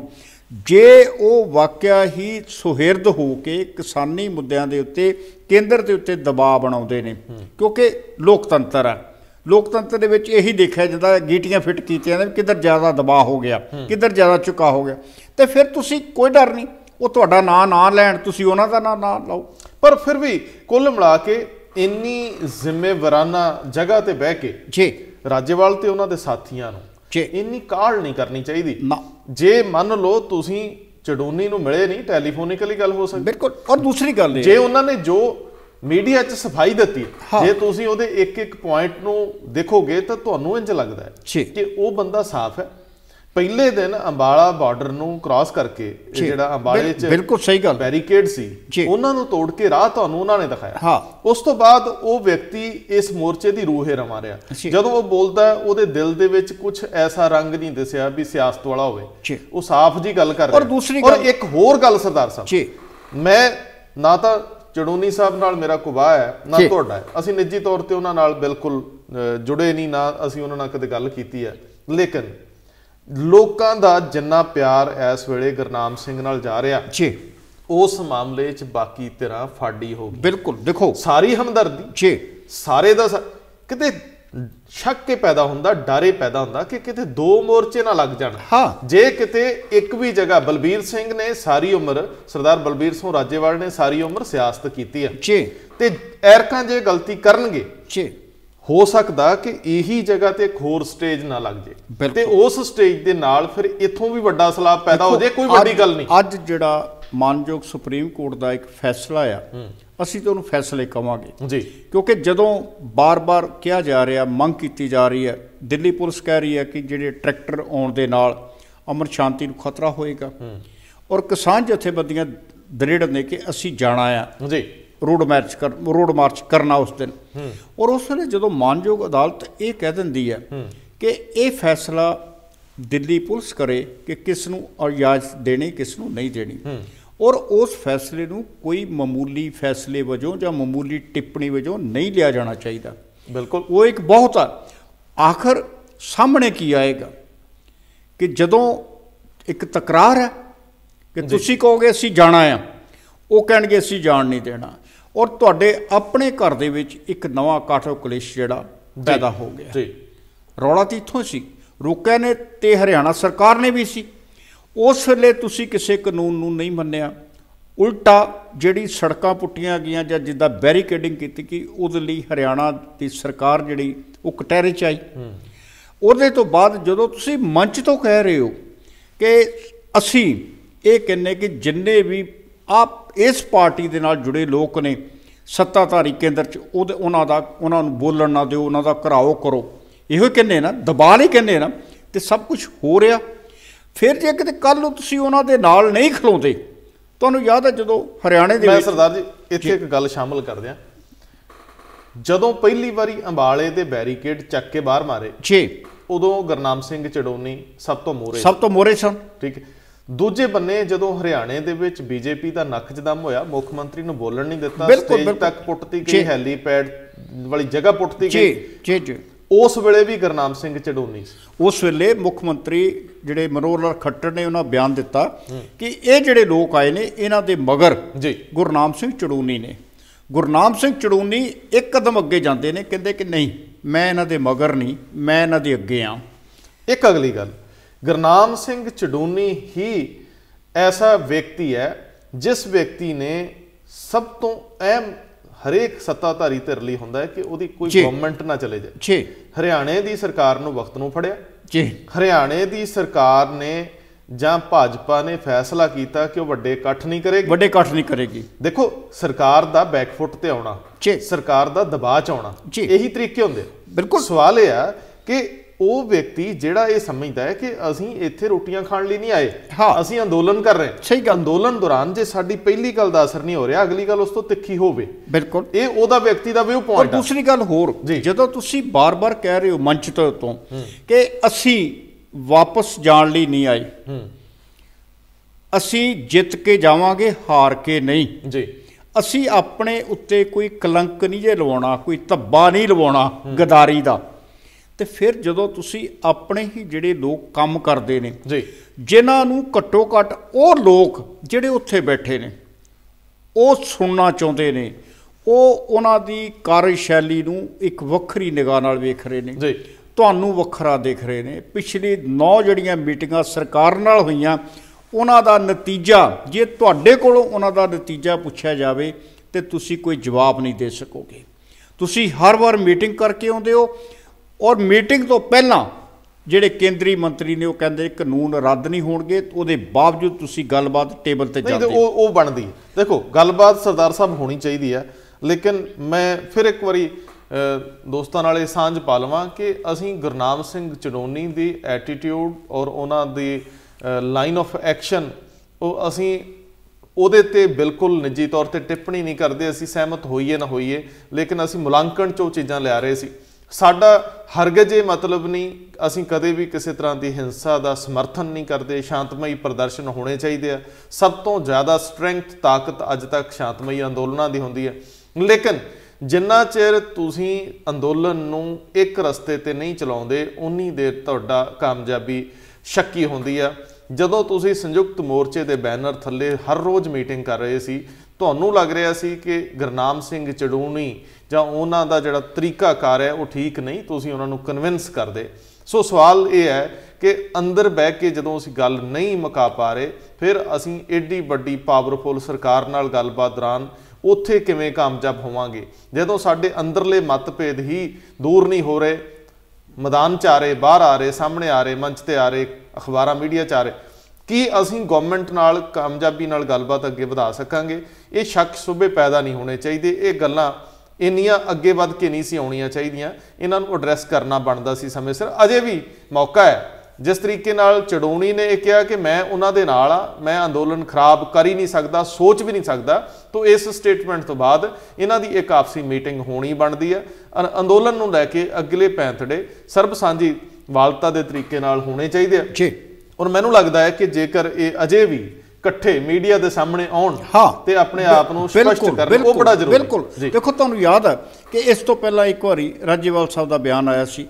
S2: ਜੇ ਉਹ ਵਾਕਿਆ ਹੀ ਸੁਹਿਰਦ ਹੋ ਕੇ ਕਿਸਾਨੀ ਮੁੱਦਿਆਂ ਦੇ ਉੱਤੇ ਕੇਂਦਰ ਦੇ ਉੱਤੇ ਦਬਾਅ ਬਣਾਉਂਦੇ ਨੇ ਕਿਉਂਕਿ ਲੋਕਤੰਤਰ ਆ। ਲੋਕਤੰਤਰ ਦੇ ਵਿੱਚ ਇਹੀ ਦੇਖਿਆ ਜਾਂਦਾ ਗੀਟੀਆਂ ਫਿੱਟ ਕੀਤੀਆਂ ਨੇ ਕਿੱਧਰ ਜ਼ਿਆਦਾ ਦਬਾਅ ਹੋ ਗਿਆ ਕਿੱਧਰ ਜ਼ਿਆਦਾ ਝੁਕਾ ਹੋ ਗਿਆ। ਤੇ ਫਿਰ ਤੁਸੀਂ ਕੋਈ ਡਰ ਨਹੀਂ ਉਹ ਤੁਹਾਡਾ ਨਾਂ ਨਾ ਲੈਣ ਤੁਸੀਂ ਉਹਨਾਂ ਦਾ ਨਾਂ ਨਾ ਲਾਓ।
S1: ਪਰ ਫਿਰ ਵੀ ਕੁੱਲ ਮਿਲਾ ਕੇ ਇੰਨੀ ਜ਼ਿੰਮੇਵਾਰਾਨਾ ਜਗ੍ਹਾ ਤੇ ਬਹਿ ਕੇ
S2: ਜੀ।
S1: ਰਾਜੇਵਾਲ ਤੇ ਉਹਨਾਂ ਦੇ ਸਾਥੀਆਂ ਨੂੰ
S2: ਜੀ
S1: ਇੰਨੀ ਕਾਹਲ ਨਹੀਂ ਕਰਨੀ ਚਾਹੀਦੀ
S2: ਨਾ
S1: ਜੇ ਮੰਨ ਲਓ ਤੁਸੀਂ ਚਡੂਨੀ ਨੂੰ ਮਿਲੇ ਨਹੀਂ ਟੈਲੀਫੋਨਿਕਲੀ ਗੱਲ ਹੋ ਸਕਦੀ
S2: ਬਿਲਕੁਲ ਔਰ ਦੂਸਰੀ ਗੱਲ ਇਹ
S1: ਜੇ ਉਹਨਾਂ ਨੇ ਜੋ ਮੀਡੀਆ 'ਚ ਸਫ਼ਾਈ ਦਿੱਤੀ। ਜੇ ਤੁਸੀਂ ਉਹਦੇ ਇੱਕ ਇੱਕ ਪੁਆਇੰਟ ਨੂੰ ਦੇਖੋਗੇ ਤਾਂ ਤੁਹਾਨੂੰ ਇੰਜ ਲੱਗਦਾ ਹੈ। ਕਿ ਉਹ ਬੰਦਾ ਸਾਫ਼ ਹੈ ਪਹਿਲੇ ਦਿਨ ਅੰਬਾਲਾ ਬਾਰਡਰ ਨੂੰ ਕ੍ਰਾਸ ਕਰਕੇ। ਜਿਹੜਾ ਅੰਬਾਲੇ
S2: ਬਿਲ-
S1: 'ਚ
S2: ਬਿਲਕੁਲ ਸਹੀ ਗੱਲ
S1: ਬੈਰੀਕੇਡ ਸੀ। ਉਹਨਾਂ ਨੂੰ ਤੋੜ ਕੇ ਰਾਹ ਤੁਹਾਨੂੰ ਉਹਨਾਂ ਨੇ ਦਿਖਾਇਆ
S2: ਹਾਂ।
S1: ਉਸ ਤੋਂ ਬਾਅਦ ਉਹ ਵਿਅਕਤੀ ਇਸ ਮੋਰਚੇ ਦੀ ਰੂਹ ਰਮਾ ਰਿਹਾ। ਜਦੋਂ ਉਹ ਬੋਲਦਾ ਉਹਦੇ ਦਿਲ ਦੇ ਵਿੱਚ ਕੁਝ ਐਸਾ ਰੰਗ ਨਹੀਂ ਦਿਸਿਆ ਵੀ ਸਿਆਸਤ ਵਾਲਾ ਹੋਵੇ। ਉਹ ਸਾਫ਼ ਜੀ ਗੱਲ ਕਰ ਰਿਹਾ
S2: ਔਰ ਦੂਸਰੀ
S1: ਔਰ
S2: ਗੱਲ-
S1: ਇੱਕ ਹੋਰ ਗੱਲ ਸਰਦਾਰ ਸਾਹਿਬ
S2: ਜੀ
S1: ਮੈਂ ਨਾ ਤਾਂ ਚੜੂਨੀ ਸਾਹਿਬ ਨਾਲ ਮੇਰਾ ਕੁਬਾਹ ਹੈ ਨਾ। ਤੁਹਾਡਾ ਹੈ ਅਸੀਂ ਨਿੱਜੀ ਤੌਰ ਤੇ ਉਹਨਾਂ ਨਾਲ ਬਿਲਕੁਲ ਜੁੜੇ ਨਹੀਂ ਨਾ ਅਸੀਂ ਉਹਨਾਂ ਨਾਲ ਕਦੇ ਗੱਲ ਕੀਤੀ ਹੈ ਲੇਕਿਨ ਲੋਕਾਂ ਦਾ ਜਿੰਨਾ ਪਿਆਰ ਇਸ ਵੇਲੇ ਗੁਰਨਾਮ ਸਿੰਘ ਨਾਲ ਜਾ ਰਿਹਾ
S2: ਜੀ।
S1: ਉਸ ਮਾਮਲੇ 'ਚ ਬਾਕੀ ਧਿਰਾਂ ਫਾਡੀ ਹੋ ਗਈ
S2: ਬਿਲਕੁਲ ਦੇਖੋ।
S1: ਸਾਰੀ ਹਮਦਰਦੀ।
S2: ਜੀ।
S1: ਸਾਰੇ ਦਾ ਕਿਤੇ ਸ਼ੱਕ ਕੇ ਪੈਦਾ ਹੁੰਦਾ ਡਰੇ ਪੈਦਾ ਹੁੰਦਾ ਕਿ ਕਿਤੇ ਦੋ ਮੋਰਚੇ ਨਾ ਲੱਗ ਜਾਣ।
S2: ਹਾਂ।
S1: ਜੇ ਕਿਤੇ ਇੱਕ ਵੀ ਜਗ੍ਹਾ ਬਲਬੀਰ ਸਿੰਘ ਨੇ ਸਾਰੀ ਉਮਰ ਸਰਦਾਰ ਬਲਬੀਰ ਸਿੰਘ ਰਾਜੇਵਾਲ ਨੇ ਸਾਰੀ ਉਮਰ ਸਿਆਸਤ ਕੀਤੀ ਹੈ।
S2: ਜੀ।
S1: ਤੇ ਐਰਕਾਂ ਜੇ ਗਲਤੀ ਕਰਨਗੇ
S2: ਜੀ।
S1: ਹੋ ਸਕਦਾ ਕਿ ਇਹੀ ਜਗ੍ਹਾ ਤੇ ਇੱਕ ਹੋਰ ਸਟੇਜ ਨਾ ਲੱਗ ਜੇ। ਤੇ ਉਸ ਸਟੇਜ ਦੇ ਨਾਲ ਫਿਰ ਇੱਥੋਂ ਵੀ ਵੱਡਾ ਸਲਾਬ ਪੈਦਾ ਹੋ ਜੇ ਕੋਈ ਵੱਡੀ ਗੱਲ ਨਹੀਂ।
S2: ਅੱਜ ਜਿਹੜਾ ਮਾਨਯੋਗ ਸੁਪਰੀਮ ਕੋਰਟ ਦਾ ਇੱਕ ਫੈਸਲਾ ਆ ਅਸੀਂ ਤਾਂ ਉਹਨੂੰ ਫੈਸਲੇ ਕਵਾਂਗੇ।
S1: ਜੀ।
S2: ਕਿਉਂਕਿ ਜਦੋਂ ਬਾਰ-ਬਾਰ ਕਿਹਾ ਜਾ ਰਿਹਾ ਮੰਗ ਕੀਤੀ ਜਾ ਰਹੀ ਹੈ ਦਿੱਲੀ ਪੁਲਿਸ ਕਹਿ ਰਹੀ ਹੈ ਕਿ ਜਿਹੜੇ ਟਰੈਕਟਰ ਆਉਣ ਦੇ ਨਾਲ ਅਮਰ ਸ਼ਾਂਤੀ ਨੂੰ ਖਤਰਾ ਹੋਏਗਾ। ਔਰ ਕਿਸਾਨ ਜਥੇਬੰਦੀਆਂ ਦ੍ਰਿੜ ਨੇ ਕਿ ਅਸੀਂ ਜਾਣਾ ਆ।
S1: ਜੀ।
S2: ਰੋਡ ਮਾਰਚ ਕਰ ਰੋਡ ਮਾਰਚ ਕਰਨਾ ਉਸ ਦਿਨ। ਔਰ ਉਸ ਵੇਲੇ ਜਦੋਂ ਮਾਨਯੋਗ ਅਦਾਲਤ ਇਹ ਕਹਿ ਦਿੰਦੀ ਹੈ ਕਿ ਇਹ ਫੈਸਲਾ ਦਿੱਲੀ ਪੁਲਿਸ ਕਰੇ ਕਿ ਕਿਸ ਨੂੰ ਇਜਾਜ਼ਤ ਦੇਣੀ ਕਿਸ ਨੂੰ ਨਹੀਂ ਦੇਣੀ। ਔਰ ਉਸ ਫੈਸਲੇ ਨੂੰ ਕੋਈ ਮਾਮੂਲੀ ਫੈਸਲੇ ਵਜੋਂ ਜਾਂ ਮਾਮੂਲੀ ਟਿੱਪਣੀ ਵਜੋਂ ਨਹੀਂ ਲਿਆ ਜਾਣਾ ਚਾਹੀਦਾ।
S1: ਬਿਲਕੁਲ।
S2: ਉਹ ਇੱਕ ਬਹੁਤ ਆਖਰ ਸਾਹਮਣੇ ਕੀ ਆਏਗਾ? ਕਿ ਜਦੋਂ ਇੱਕ ਤਕਰਾਰ ਹੈ ਕਿ ਤੁਸੀਂ ਕਹੋਗੇ ਅਸੀਂ ਜਾਣਾ ਆ ਉਹ ਕਹਿਣਗੇ ਅਸੀਂ ਜਾਣ ਨਹੀਂ ਦੇਣਾ। ਔਰ ਤੁਹਾਡੇ ਆਪਣੇ ਘਰ ਦੇ ਵਿੱਚ ਇੱਕ ਨਵਾਂ ਕਾਟੋ ਕਲੇਸ਼ ਜਿਹੜਾ ਪੈਦਾ ਹੋ ਗਿਆ।
S1: ਜੀ।
S2: ਰੌਲਾ ਤਾਂ ਇੱਥੋਂ ਸੀ। ਰੋਕਿਆ ਨੇ ਤੇ ਹਰਿਆਣਾ ਸਰਕਾਰ ਨੇ ਵੀ ਸੀ। ਉਸ ਵੇਲੇ ਤੁਸੀਂ ਕਿਸੇ ਕਾਨੂੰਨ ਨੂੰ ਨਹੀਂ ਮੰਨਿਆ। ਉਲਟਾ ਜਿਹੜੀ ਸੜਕਾਂ ਪੁੱਟੀਆਂ ਗਈਆਂ ਜਾਂ ਜਿੱਦਾਂ ਬੈਰੀਕੇਡਿੰਗ ਕੀਤੀ ਕਿ ਉਹਦੇ ਲਈ ਹਰਿਆਣਾ ਦੀ ਸਰਕਾਰ ਜਿਹੜੀ ਉਹ ਕਟਹਿਰੇ ਚ ਆਈ। ਉਹਦੇ ਤੋਂ ਬਾਅਦ ਜਦੋਂ ਤੁਸੀਂ ਮੰਚ ਤੋਂ ਕਹਿ ਰਹੇ ਹੋ ਕਿ ਅਸੀਂ ਇਹ ਕਹਿੰਨੇ ਕਿ ਜਿੰਨੇ ਵੀ ਆਪ ਇਸ ਪਾਰਟੀ ਦੇ ਨਾਲ ਜੁੜੇ ਲੋਕ ਨੇ ਸੱਤਾਧਾਰੀ ਕੇਂਦਰ ਚ ਉਹਦੇ ਉਹਨਾਂ ਦਾ ਉਹਨਾਂ ਨੂੰ ਬੋਲਣ ਨਾ ਦਿਓ ਉਹਨਾਂ ਦਾ ਘਰਾਓ ਕਰੋ। ਇਹੋ ਹੀ ਕਹਿੰਦੇ ਨਾ ਦਬਾਅ ਨਹੀਂ ਕਹਿੰਦੇ ਨਾ ਤੇ ਸਭ ਕੁਝ ਹੋ ਰਿਹਾ। ਫਿਰ ਜੇ ਕਿਤੇ ਕੱਲ ਨੂੰ ਤੁਸੀਂ ਉਹਨਾਂ ਦੇ ਨਾਲ ਨਹੀਂ ਖਲੋਂਦੇ ਤੁਹਾਨੂੰ ਯਾਦ ਹੈ ਜਦੋਂ ਹਰਿਆਣੇ ਦੇ
S1: ਮੈਂ
S2: ਵਿੱਚ
S1: ਸਰਦਾਰ ਜੀ ਇੱਥੇ ਇੱਕ ਗੱਲ ਸ਼ਾਮਲ ਕਰ ਦਿਆਂ ਜਦੋਂ ਪਹਿਲੀ ਵਾਰੀ ਅੰਬਾਲੇ ਦੇ ਬੈਰੀਕੇਡ ਚੱਕ ਕੇ ਬਾਹਰ ਮਾਰੇ
S2: ਛੇ
S1: ਉਦੋਂ ਗੁਰਨਾਮ ਸਿੰਘ ਚੜੋਨੀ ਸਭ ਤੋਂ ਮੂਹਰੇ
S2: ਸਭ ਤੋਂ ਮੋਰੇ ਸਨ।
S1: ਠੀਕ। ਹੈ ਦੂਜੇ ਬੰਨੇ ਜਦੋਂ ਹਰਿਆਣੇ ਦੇ ਵਿੱਚ ਬੀਜੇਪੀ ਦਾ ਨੱਕ ਜਦਮ ਹੋਇਆ ਮੁੱਖ ਮੰਤਰੀ ਨੂੰ ਬੋਲਣ ਨਹੀਂ ਦਿੱਤਾ ਸਟੇਜ। ਤੱਕ ਪੁੱਟਤੀ। ਗਈ ਹੈਲੀਪੈਡ ਵਾਲੀ ਜਗ੍ਹਾ ਪੁੱਟਤੀ ਗਈ।
S2: ਜੀ ਜੀ।
S1: ਉਸ ਵੇਲੇ ਵੀ ਗੁਰਨਾਮ ਸਿੰਘ ਚੜੋਨੀ
S2: ਉਸ ਵੇਲੇ ਮੁੱਖ ਮੰਤਰੀ ਜਿਹੜੇ ਮਨੋਹਰ ਲਾਲ ਖੱਟਰ ਨੇ ਉਹਨਾਂ ਬਿਆਨ ਦਿੱਤਾ ਕਿ ਇਹ ਜਿਹੜੇ ਲੋਕ ਆਏ ਨੇ ਇਹਨਾਂ ਦੇ ਮਗਰ
S1: ਜੀ।
S2: ਗੁਰਨਾਮ ਸਿੰਘ ਚੜੂਨੀ ਨੇ। ਗੁਰਨਾਮ ਸਿੰਘ ਚੜੂਨੀ ਇੱਕ ਕਦਮ ਅੱਗੇ ਜਾਂਦੇ ਨੇ ਕਹਿੰਦੇ ਕਿ ਨਹੀਂ ਮੈਂ ਇਹਨਾਂ ਦੇ ਮਗਰ ਨਹੀਂ ਮੈਂ ਇਹਨਾਂ ਦੇ ਅੱਗੇ ਆ।
S1: ਇੱਕ ਅਗਲੀ ਗੱਲ ਗੁਰਨਾਮ ਸਿੰਘ ਚੜੂਨੀ ਹੀ ਐਸਾ ਵਿਅਕਤੀ ਹੈ ਜਿਸ ਵਿਅਕਤੀ ਨੇ ਸਭ ਤੋਂ ਅਹਿਮ ਹਰੇਕ ਸੱਤਾਧਾਰੀ ਧਿਰ ਲਈ ਹੁੰਦਾ ਹੈ ਕਿ ਉਹਦੀ ਕੋਈ
S2: ਜੀ।
S1: ਗਵਰਨਮੈਂਟ ਨਾ ਚਲੇ ਜਾਏ
S2: ਛੇ
S1: ਹਰਿਆਣੇ ਦੀ ਸਰਕਾਰ ਨੂੰ ਵਕਤ ਨੂੰ ਫੜਿਆ
S2: ਜੀ
S1: ਹਰਿਆਣੇ ਦੀ ਸਰਕਾਰ ਨੇ ਜਾਂ ਭਾਜਪਾ ਨੇ ਫੈਸਲਾ ਕੀਤਾ ਕਿ ਉਹ ਵੱਡੇ ਇਕੱਠ ਨਹੀਂ ਕਰੇਗੀ
S2: ਵੱਡੇ ਇਕੱਠ ਨਹੀਂ ਕਰੇਗੀ
S1: ਦੇਖੋ ਸਰਕਾਰ ਦਾ ਬੈਕਫੁੱਟ ਤੇ ਆਉਣਾ
S2: ਜੀ।
S1: ਸਰਕਾਰ ਦਾ ਦਬਾਅ ਚ ਆਉਣਾ
S2: ਜੀ।
S1: ਇਹੀ ਤਰੀਕੇ ਹੁੰਦੇ।
S2: ਬਿਲਕੁਲ।
S1: ਸਵਾਲ ਇਹ ਆ ਕਿ ਉਹ ਵਿਅਕਤੀ ਜਿਹੜਾ ਇਹ ਸਮਝਦਾ ਹੈ ਕਿ ਅਸੀਂ ਇੱਥੇ ਰੋਟੀਆਂ ਖਾਣ ਲਈ ਨਹੀਂ ਆਏ।
S2: ਹਾਂ।
S1: ਅਸੀਂ ਅੰਦੋਲਨ ਕਰ ਰਹੇ ਹਾਂ।
S2: ਸਹੀ ਗੱਲ।
S1: ਅੰਦੋਲਨ ਦੌਰਾਨ ਜੇ ਸਾਡੀ ਪਹਿਲੀ ਗੱਲ ਦਾ ਅਸਰ ਨਹੀਂ ਹੋ ਰਿਹਾ ਅਗਲੀ ਗੱਲ ਉਸ ਤੋਂ ਤਿੱਖੀ ਹੋਵੇ।
S2: ਬਿਲਕੁਲ।
S1: ਇਹ ਉਹਦਾ ਵਿਅਕਤੀ ਦਾ ਵਿਊ ਪੁਆਇੰਟ ਆ।
S2: ਦੂਸਰੀ ਗੱਲ ਹੋਰ। ਜਦੋਂ ਤੁਸੀਂ ਬਾਰ-ਬਾਰ ਕਹਿ ਰਹੇ ਹੋ ਮੰਚ ਤੋਂ ਕਿ ਅਸੀਂ ਵਾਪਸ ਜਾਣ ਲਈ ਨਹੀਂ ਆਏ।
S1: ਹੂੰ।
S2: ਅਸੀਂ ਜਿੱਤ ਕੇ ਜਾਵਾਂਗੇ ਹਾਰ ਕੇ ਨਹੀਂ।
S1: ਜੀ।
S2: ਅਸੀਂ ਆਪਣੇ ਉੱਤੇ ਕੋਈ ਕਲੰਕ ਨਹੀਂ ਜੇ ਲਵਾਉਣਾ ਕੋਈ ਧੱਬਾ ਨਹੀਂ ਲਵਾਉਣਾ ਗਦਾਰੀ ਦਾ। ਤੇ ਫਿਰ ਜਦੋਂ ਤੁਸੀਂ ਆਪਣੇ ਹੀ ਜਿਹੜੇ ਲੋਕ ਕੰਮ ਕਰਦੇ ਨੇ
S1: ਜੀ।
S2: ਜਿਨ੍ਹਾਂ ਨੂੰ ਘੱਟੋ ਘੱਟ ਉਹ ਲੋਕ ਜਿਹੜੇ ਉੱਥੇ ਬੈਠੇ ਨੇ ਉਹ ਸੁਣਨਾ ਚਾਹੁੰਦੇ ਨੇ ਉਹ ਉਹਨਾਂ ਦੀ ਕਾਰਜਸ਼ੈਲੀ ਨੂੰ ਇੱਕ ਵੱਖਰੀ ਨਿਗਾਹ ਨਾਲ ਵੇਖ ਰਹੇ ਨੇ।
S1: ਜੀ।
S2: ਤੁਹਾਨੂੰ ਵੱਖਰਾ ਦੇਖ ਰਹੇ ਨੇ। ਪਿਛਲੀ 9 ਜਿਹੜੀਆਂ ਮੀਟਿੰਗਾਂ ਸਰਕਾਰ ਨਾਲ ਹੋਈਆਂ ਉਹਨਾਂ ਦਾ ਨਤੀਜਾ ਜੇ ਤੁਹਾਡੇ ਕੋਲੋਂ ਉਹਨਾਂ ਦਾ ਨਤੀਜਾ ਪੁੱਛਿਆ ਜਾਵੇ ਤੇ ਤੁਸੀਂ ਕੋਈ ਜਵਾਬ ਨਹੀਂ ਦੇ ਸਕੋਗੇ। ਤੁਸੀਂ ਹਰ ਵਾਰ ਮੀਟਿੰਗ ਕਰਕੇ ਆਉਂਦੇ ਹੋ ਔਰ ਮੀਟਿੰਗ ਤੋਂ ਪਹਿਲਾਂ ਜਿਹੜੇ ਕੇਂਦਰੀ ਮੰਤਰੀ ਨੇ ਉਹ ਕਹਿੰਦੇ ਕਾਨੂੰਨ ਰੱਦ ਨਹੀਂ ਹੋਣਗੇ ਉਹਦੇ ਬਾਵਜੂਦ ਤੁਸੀਂ ਗੱਲਬਾਤ ਟੇਬਲ ਤੇ
S1: ਨਹੀਂ
S2: ਜਾਂਦੇ ਹੋ
S1: ਉਹ ਉਹ ਬਣਦੀ ਹੈ। ਦੇਖੋ ਗੱਲਬਾਤ ਸਰਦਾਰ ਸਾਹਿਬ ਹੋਣੀ ਚਾਹੀਦੀ ਹੈ ਲੇਕਿਨ ਮੈਂ ਫਿਰ ਇੱਕ ਵਾਰੀ ਦੋਸਤਾਂ ਨਾਲ ਇਹ ਸਾਂਝ ਪਾ ਲਵਾਂ ਕਿ ਅਸੀਂ ਗੁਰਨਾਮ ਸਿੰਘ ਚੜੋਨੀ ਦੀ ਐਟੀਟਿਊਡ ਔਰ ਉਹਨਾਂ ਦੀ ਲਾਈਨ ਆਫ ਐਕਸ਼ਨ ਉਹ ਅਸੀਂ ਉਹਦੇ ਤੇ ਬਿਲਕੁਲ ਨਿੱਜੀ ਤੌਰ ਤੇ ਟਿੱਪਣੀ ਨਹੀਂ ਕਰਦੇ ਅਸੀਂ ਸਹਿਮਤ ਹੋਈਏ ਨਾ ਹੋਈਏ ਲੇਕਿਨ ਅਸੀਂ ਮੁਲਾਂਕਣ ਚੋਂ ਚੀਜ਼ਾਂ ਲਿਆ ਰਹੇ ਸੀ ਸਾਡਾ ਹਰਗਜ਼ ਇਹ ਮਤਲਬ ਨਹੀਂ, ਅਸੀਂ ਕਦੇ ਵੀ ਕਿਸੇ ਤਰ੍ਹਾਂ ਦੀ ਹਿੰਸਾ ਦਾ ਸਮਰਥਨ ਨਹੀਂ ਕਰਦੇ, ਸ਼ਾਂਤਮਈ ਪ੍ਰਦਰਸ਼ਨ ਹੋਣੇ ਚਾਹੀਦੇ ਆ। ਸਭ ਤੋਂ ਜ਼ਿਆਦਾ ਸਟਰੈਂਥ ਤਾਕਤ ਅੱਜ ਤੱਕ ਸ਼ਾਂਤਮਈ ਅੰਦੋਲਨਾਂ ਦੀ ਹੁੰਦੀ ਹੈ ਲੇਕਿਨ ਜਿੰਨਾ ਚਿਰ ਤੁਸੀਂ ਅੰਦੋਲਨ ਨੂੰ ਇੱਕ ਰਸਤੇ ਤੇ ਨਹੀਂ ਚਲਾਉਂਦੇ, ਉਨੀ ਦੇਰ ਤੁਹਾਡਾ ਕਾਮਯਾਬੀ ਸ਼ੱਕੀ ਹੁੰਦੀ ਆ। ਜਦੋਂ ਤੁਸੀਂ ਸੰਯੁਕਤ ਮੋਰਚੇ ਦੇ ਬੈਨਰ ਥੱਲੇ ਹਰ ਰੋਜ਼ ਮੀਟਿੰਗ ਕਰ ਰਹੇ ਸੀ, ਤੁਹਾਨੂੰ ਲੱਗ ਰਿਹਾ ਸੀ ਕਿ ਗੁਰਨਾਮ ਸਿੰਘ ਚੜੂਣੀ ਜਾਂ ਉਹਨਾਂ ਦਾ ਜਿਹੜਾ ਤਰੀਕਾਕਾਰ ਹੈ ਉਹ ਠੀਕ ਨਹੀਂ, ਤੁਸੀਂ ਉਹਨਾਂ ਨੂੰ ਕਨਵਿੰਸ ਕਰਦੇ। ਸੋ ਸਵਾਲ ਇਹ ਹੈ ਕਿ ਅੰਦਰ ਬਹਿ ਕੇ ਜਦੋਂ ਅਸੀਂ ਗੱਲ ਨਹੀਂ ਮੁਕਾ ਪਾ ਰਹੇ, ਫਿਰ ਅਸੀਂ ਏਡੀ ਵੱਡੀ ਪਾਵਰਫੁਲ ਸਰਕਾਰ ਨਾਲ ਗੱਲਬਾਤ ਦੌਰਾਨ ਉੱਥੇ ਕਿਵੇਂ ਕਾਮਯਾਬ ਹੋਵਾਂਗੇ? ਜਦੋਂ ਸਾਡੇ ਅੰਦਰਲੇ ਮਤਭੇਦ ਹੀ ਦੂਰ ਨਹੀਂ ਹੋ ਰਹੇ, ਮੈਦਾਨ ਚ ਆ ਰਹੇ, ਬਾਹਰ ਆ ਰਹੇ, ਸਾਹਮਣੇ ਆ ਰਹੇ, ਮੰਚ ਤੇ ਆ ਰਹੇ, ਅਖਬਾਰਾਂ, ਮੀਡੀਆ ਚ ਆ ਰਹੇ, ਕੀ ਅਸੀਂ ਗਵਰਨਮੈਂਟ ਨਾਲ ਕਾਮਯਾਬੀ ਨਾਲ ਗੱਲਬਾਤ ਅੱਗੇ ਵਧਾ ਸਕਾਂਗੇ? ਇਹ ਸ਼ੱਕ ਸੁਬੇ ਪੈਦਾ ਨਹੀਂ ਹੋਣੇ ਚਾਹੀਦੇ। ਇਹ ਗੱਲਾਂ ਇੰਨੀਆਂ ਅੱਗੇ ਵੱਧ ਕੇ ਨਹੀਂ ਸੀ ਆਉਣੀਆਂ ਚਾਹੀਦੀਆਂ। ਇਹਨਾਂ ਨੂੰ ਐਡਰੈਸ ਕਰਨਾ ਬਣਦਾ ਸੀ ਸਮੇਂ ਸਿਰ। ਅਜੇ ਵੀ ਮੌਕਾ ਹੈ। ਜਿਸ ਤਰੀਕੇ ਨਾਲ ਚੜੋਣੀ ਨੇ ਇਹ ਕਿਹਾ ਕਿ ਮੈਂ ਉਹਨਾਂ ਦੇ ਨਾਲ ਆ ਮੈਂ ਅੰਦੋਲਨ ਖਰਾਬ ਕਰ ਹੀ ਨਹੀਂ ਸਕਦਾ ਸੋਚ ਵੀ ਨਹੀਂ ਸਕਦਾ। ਤੋਂ ਇਸ ਸਟੇਟਮੈਂਟ ਤੋਂ ਬਾਅਦ ਇਹਨਾਂ ਦੀ ਇੱਕ ਆਪਸੀ ਮੀਟਿੰਗ ਹੋਣੀ ਬਣਦੀ ਹੈ। ਅੰਦੋਲਨ ਨੂੰ ਲੈ ਕੇ ਅਗਲੇ ਪੈਂਤੜੇ ਸਰਬ ਸਾਂਝੀ ਵਾਲਤਾ ਦੇ ਤਰੀਕੇ ਨਾਲ ਹੋਣੇ ਚਾਹੀਦੇ ਆ।
S2: ਜੀ।
S1: ਔਰ ਮੈਨੂੰ ਲੱਗਦਾ ਹੈ ਕਿ ਜੇਕਰ ਇਹ ਅਜੇ ਵੀ ਇਕੱਠੇ ਮੀਡੀਆ ਦੇ ਸਾਹਮਣੇ ਆਉਣ ਤੇ ਆਪਣੇ ਆਪ ਨੂੰ ਸਪਸ਼ਟ ਕਰਨ ਉਹ ਬੜਾ ਜ਼ਰੂਰੀ।
S2: ਬਿਲਕੁਲ। ਦੇਖੋ ਤੁਹਾਨੂੰ ਯਾਦ ਹੈ ਕਿ ਇਸ ਤੋਂ ਪਹਿਲਾਂ ਇੱਕ ਵਾਰੀ ਰਾਜੇਵਾਲ ਸਾਹਿਬ ਦਾ ਬਿਆਨ ਆਇਆ ਸੀ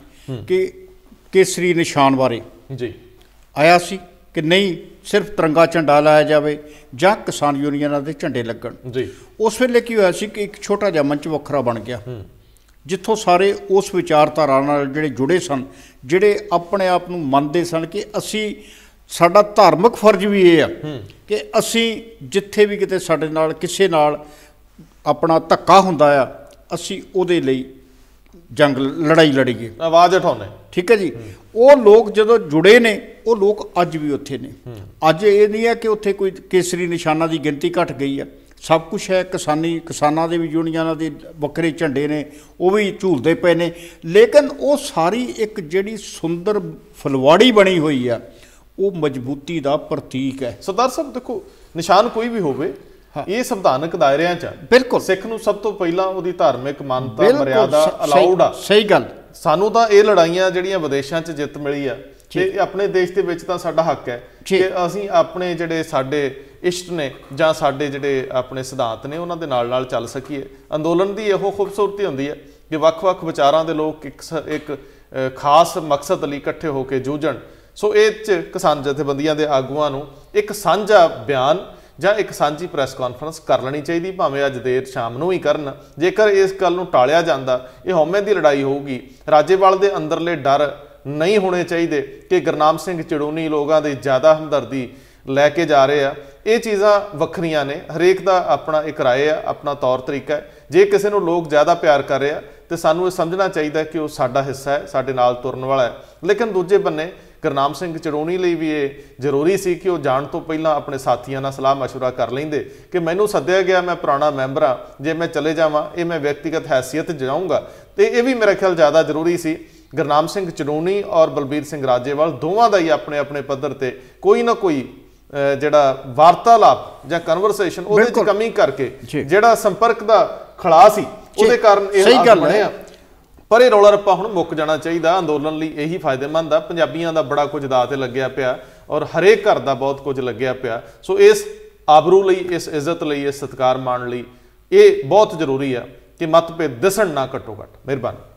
S2: ਕਿ ਕੇਸਰੀ ਨਿਸ਼ਾਨ ਬਾਰੇ।
S1: ਜੀ।
S2: ਆਇਆ ਸੀ ਕਿ ਨਹੀਂ ਸਿਰਫ ਤਿਰੰਗਾ ਝੰਡਾ ਲਾਇਆ ਜਾਵੇ ਜਾਂ ਕਿਸਾਨ ਯੂਨੀਅਨਾਂ ਦੇ ਝੰਡੇ ਲੱਗਣ।
S1: ਜੀ।
S2: ਉਸ ਵੇਲੇ ਕੀ ਹੋਇਆ ਸੀ ਕਿ ਇੱਕ ਛੋਟਾ ਜਿਹਾ ਮੰਚ ਵੱਖਰਾ ਬਣ ਗਿਆ। ਜਿੱਥੋਂ ਸਾਰੇ ਉਸ ਵਿਚਾਰਧਾਰਾ ਨਾਲ ਜਿਹੜੇ ਜੁੜੇ ਸਨ ਜਿਹੜੇ ਆਪਣੇ ਆਪ ਨੂੰ ਮੰਨਦੇ ਸਨ ਕਿ ਅਸੀਂ ਸਾਡਾ ਧਾਰਮਿਕ ਫਰਜ਼ ਵੀ ਇਹ ਆ ਕਿ ਅਸੀਂ ਜਿੱਥੇ ਵੀ ਕਿਤੇ ਸਾਡੇ ਨਾਲ ਕਿਸੇ ਨਾਲ ਆਪਣਾ ਧੱਕਾ ਹੁੰਦਾ ਆ ਅਸੀਂ ਉਹਦੇ ਲਈ ਜੰਗ ਲੜਾਈ ਲੜੀਏ।
S1: ਆਵਾਜ਼ ਉਠਾਉਣੇ
S2: ਠੀਕ ਹੈ ਜੀ? ਉਹ ਲੋਕ ਜਦੋਂ ਜੁੜੇ ਨੇ ਉਹ ਲੋਕ ਅੱਜ ਵੀ ਉੱਥੇ ਨੇ। ਅੱਜ ਇਹ ਨਹੀਂ ਹੈ ਕਿ ਉੱਥੇ ਕੋਈ ਕੇਸਰੀ ਨਿਸ਼ਾਨਾਂ ਦੀ ਗਿਣਤੀ ਘਟ ਗਈ ਹੈ ਸਭ ਕੁਝ ਹੈ ਕਿਸਾਨੀ ਕਿਸਾਨਾਂ ਦੇ ਵੀ ਯੂਨੀਅਨਾਂ ਦੇ ਵੱਖਰੇ ਝੰਡੇ ਨੇ ਉਹ ਵੀ ਝੂਲਦੇ ਪਏ ਨੇ। ਲੇਕਿਨ ਉਹ ਸਾਰੀ ਇੱਕ ਜਿਹੜੀ ਸੁੰਦਰ ਫੁਲਵਾੜੀ ਬਣੀ ਹੋਈ ਆ ਉਹ ਮਜ਼ਬੂਤੀ ਦਾ ਪ੍ਰਤੀਕ ਹੈ।
S1: ਸਰਦਾਰ ਸਾਹਿਬ ਦੇਖੋ ਨਿਸ਼ਾਨ ਕੋਈ ਵੀ ਹੋਵੇ ਇਹ ਸੰਵਿਧਾਨਕ ਦਾਇਰਿਆਂ 'ਚ।
S2: ਬਿਲਕੁਲ।
S1: ਸਿੱਖ ਨੂੰ ਸਭ ਤੋਂ ਪਹਿਲਾਂ ਉਹਦੀ ਧਾਰਮਿਕ ਮਾਨਤਾ ਮਰਿਆਦਾ ਅਲਾਉਡ ਆ।
S2: ਸਹੀ- ਗੱਲ।
S1: ਸਾਨੂੰ ਤਾਂ ਇਹ ਲੜਾਈਆਂ ਜਿਹੜੀਆਂ ਵਿਦੇਸ਼ਾਂ 'ਚ ਜਿੱਤ ਮਿਲੀ ਆ ਤੇ ਆਪਣੇ ਦੇਸ਼ ਦੇ ਵਿੱਚ ਤਾਂ ਸਾਡਾ ਹੱਕ ਹੈ। ਕਿ ਅਸੀਂ ਆਪਣੇ ਜਿਹੜੇ ਸਾਡੇ ਇਸ਼ਟ ਨੇ ਜਾਂ ਸਾਡੇ ਜਿਹੜੇ ਆਪਣੇ ਸਿਧਾਂਤ ਨੇ ਉਹਨਾਂ ਦੇ ਨਾਲ ਨਾਲ ਚੱਲ ਸਕੀਏ। ਅੰਦੋਲਨ ਦੀ ਇਹੋ ਖੂਬਸੂਰਤੀ ਹੁੰਦੀ ਹੈ ਕਿ ਵੱਖ-ਵੱਖ ਵਿਚਾਰਾਂ ਦੇ ਲੋਕ ਇੱਕ ਇੱਕ ਖਾਸ ਮਕਸਦ ਲਈ ਇਕੱਠੇ ਹੋ ਕੇ ਜੂਝਣ। ਸੋ ਇਹ 'ਚ ਕਿਸਾਨ ਜਥੇਬੰਦੀਆਂ ਦੇ ਆਗੂਆਂ ਨੂੰ ਇੱਕ ਸਾਂਝਾ ਬਿਆਨ ਜਾਂ ਇੱਕ ਸਾਂਝੀ ਪ੍ਰੈਸ ਕਾਨਫਰੰਸ ਕਰ ਲੈਣੀ ਚਾਹੀਦੀ, ਭਾਵੇਂ ਅੱਜ ਦੇਰ ਸ਼ਾਮ ਨੂੰ ਹੀ ਕਰਨ। ਜੇਕਰ ਇਸ ਗੱਲ ਨੂੰ ਟਾਲਿਆ ਜਾਂਦਾ, ਇਹ ਹਉਮੈ ਦੀ ਲੜਾਈ ਹੋਊਗੀ। ਰਾਜੇਵਾਲ ਦੇ ਅੰਦਰਲੇ ਡਰ ਨਹੀਂ ਹੋਣੇ ਚਾਹੀਦੇ ਕਿ ਗੁਰਨਾਮ ਸਿੰਘ ਚੜੂਨੀ ਲੋਕਾਂ ਦੀ ਜ਼ਿਆਦਾ ਹਮਦਰਦੀ ਲੈ ਕੇ ਜਾ ਰਹੇ ਆ। ਇਹ ਚੀਜ਼ਾਂ ਵੱਖਰੀਆਂ ਨੇ। ਹਰੇਕ ਦਾ ਆਪਣਾ ਇੱਕ ਰਾਏ ਆ, ਆਪਣਾ ਤੌਰ ਤਰੀਕਾ ਹੈ। ਜੇ ਕਿਸੇ ਨੂੰ ਲੋਕ ਜ਼ਿਆਦਾ ਪਿਆਰ ਕਰ ਰਹੇ ਆ, ਤੇ ਸਾਨੂੰ ਇਹ ਸਮਝਣਾ ਚਾਹੀਦਾ ਕਿ ਉਹ ਸਾਡਾ ਹਿੱਸਾ ਹੈ, ਸਾਡੇ ਨਾਲ ਤੁਰਨ ਵਾਲਾ ਹੈ। ਲੇਕਿਨ ਦੂਜੇ ਬੰਨੇ ਗੁਰਨਾਮ ਸਿੰਘ ਚੜੂਣੀ ਲਈ ਵੀ ਇਹ ਜ਼ਰੂਰੀ ਸੀ ਕਿ ਉਹ ਜਾਣ ਤੋਂ ਪਹਿਲਾਂ ਆਪਣੇ ਸਾਥੀਆਂ ਨਾਲ ਸਲਾਹ مشورہ ਕਰ ਲੈਂਦੇ ਕਿ ਮੈਨੂੰ ਸੱਦਿਆ ਗਿਆ ਮੈਂ ਪੁਰਾਣਾ ਮੈਂਬਰ ਆ ਜੇ ਮੈਂ ਚਲੇ ਜਾਵਾਂ ਇਹ ਮੈਂ ਵਿਅਕਤੀਗਤ ਹੈਸੀਅਤ 'ਚ ਜਾਊਂਗਾ ਤੇ ਇਹ ਵੀ ਮੇਰੇ ਖਿਆਲ ਜ਼ਿਆਦਾ ਜ਼ਰੂਰੀ ਸੀ ਗੁਰਨਾਮ ਸਿੰਘ ਚੜੂਣੀ ਔਰ ਬਲਬੀਰ ਸਿੰਘ ਰਾਜੇਵਾਲ ਦੋਵਾਂ ਦਾ ਹੀ ਆਪਣੇ ਆਪਣੇ ਪੱਧਰ ਤੇ ਕੋਈ ਨਾ ਕੋਈ ਅਹ, ਜਿਹੜਾ ਵਾਰਤਾਲਾਪ ਜਾਂ ਕਨਵਰਸੇਸ਼ਨ ਉਹਦੇ 'ਚ
S2: ਬਿਲਕੁਲ।
S1: ਕਮੀ ਕਰਕੇ
S2: ਜੀ।
S1: ਜਿਹੜਾ ਸੰਪਰਕ ਦਾ ਖੜਾ ਸੀ ਉਹਦੇ ਕਾਰਨ ਇਹ
S2: ਸਹੀ
S1: ਹਾਲਾਤ
S2: ਗੱਲ ਹੈ।
S1: ਬਣੇ ਆ ਪਰ ਇਹ ਰੌਲਾ ਰੱਪਾ ਹੁਣ ਮੁੱਕ ਜਾਣਾ ਚਾਹੀਦਾ। ਅੰਦੋਲਨ ਲਈ ਇਹੀ ਫਾਇਦੇਮੰਦ ਆ। ਪੰਜਾਬੀਆਂ ਦਾ ਬੜਾ ਕੁਝ ਦਾਅ ਤੇ ਲੱਗਿਆ ਪਿਆ ਔਰ ਹਰੇਕ ਘਰ ਦਾ ਬਹੁਤ ਕੁਝ ਲੱਗਿਆ ਪਿਆ। ਸੋ ਇਸ ਆਬਰੂ ਲਈ, ਇਸ ਇੱਜ਼ਤ ਲਈ, ਇਸ ਸਤਿਕਾਰ ਮਾਣ ਲਈ ਇਹ ਬਹੁਤ ਜ਼ਰੂਰੀ ਆ ਕਿ ਮਤਭੇਦ ਦਿਸਣ ਨਾ ਘੱਟੋ ਘੱਟ। ਮਿਹਰਬਾਨੀ।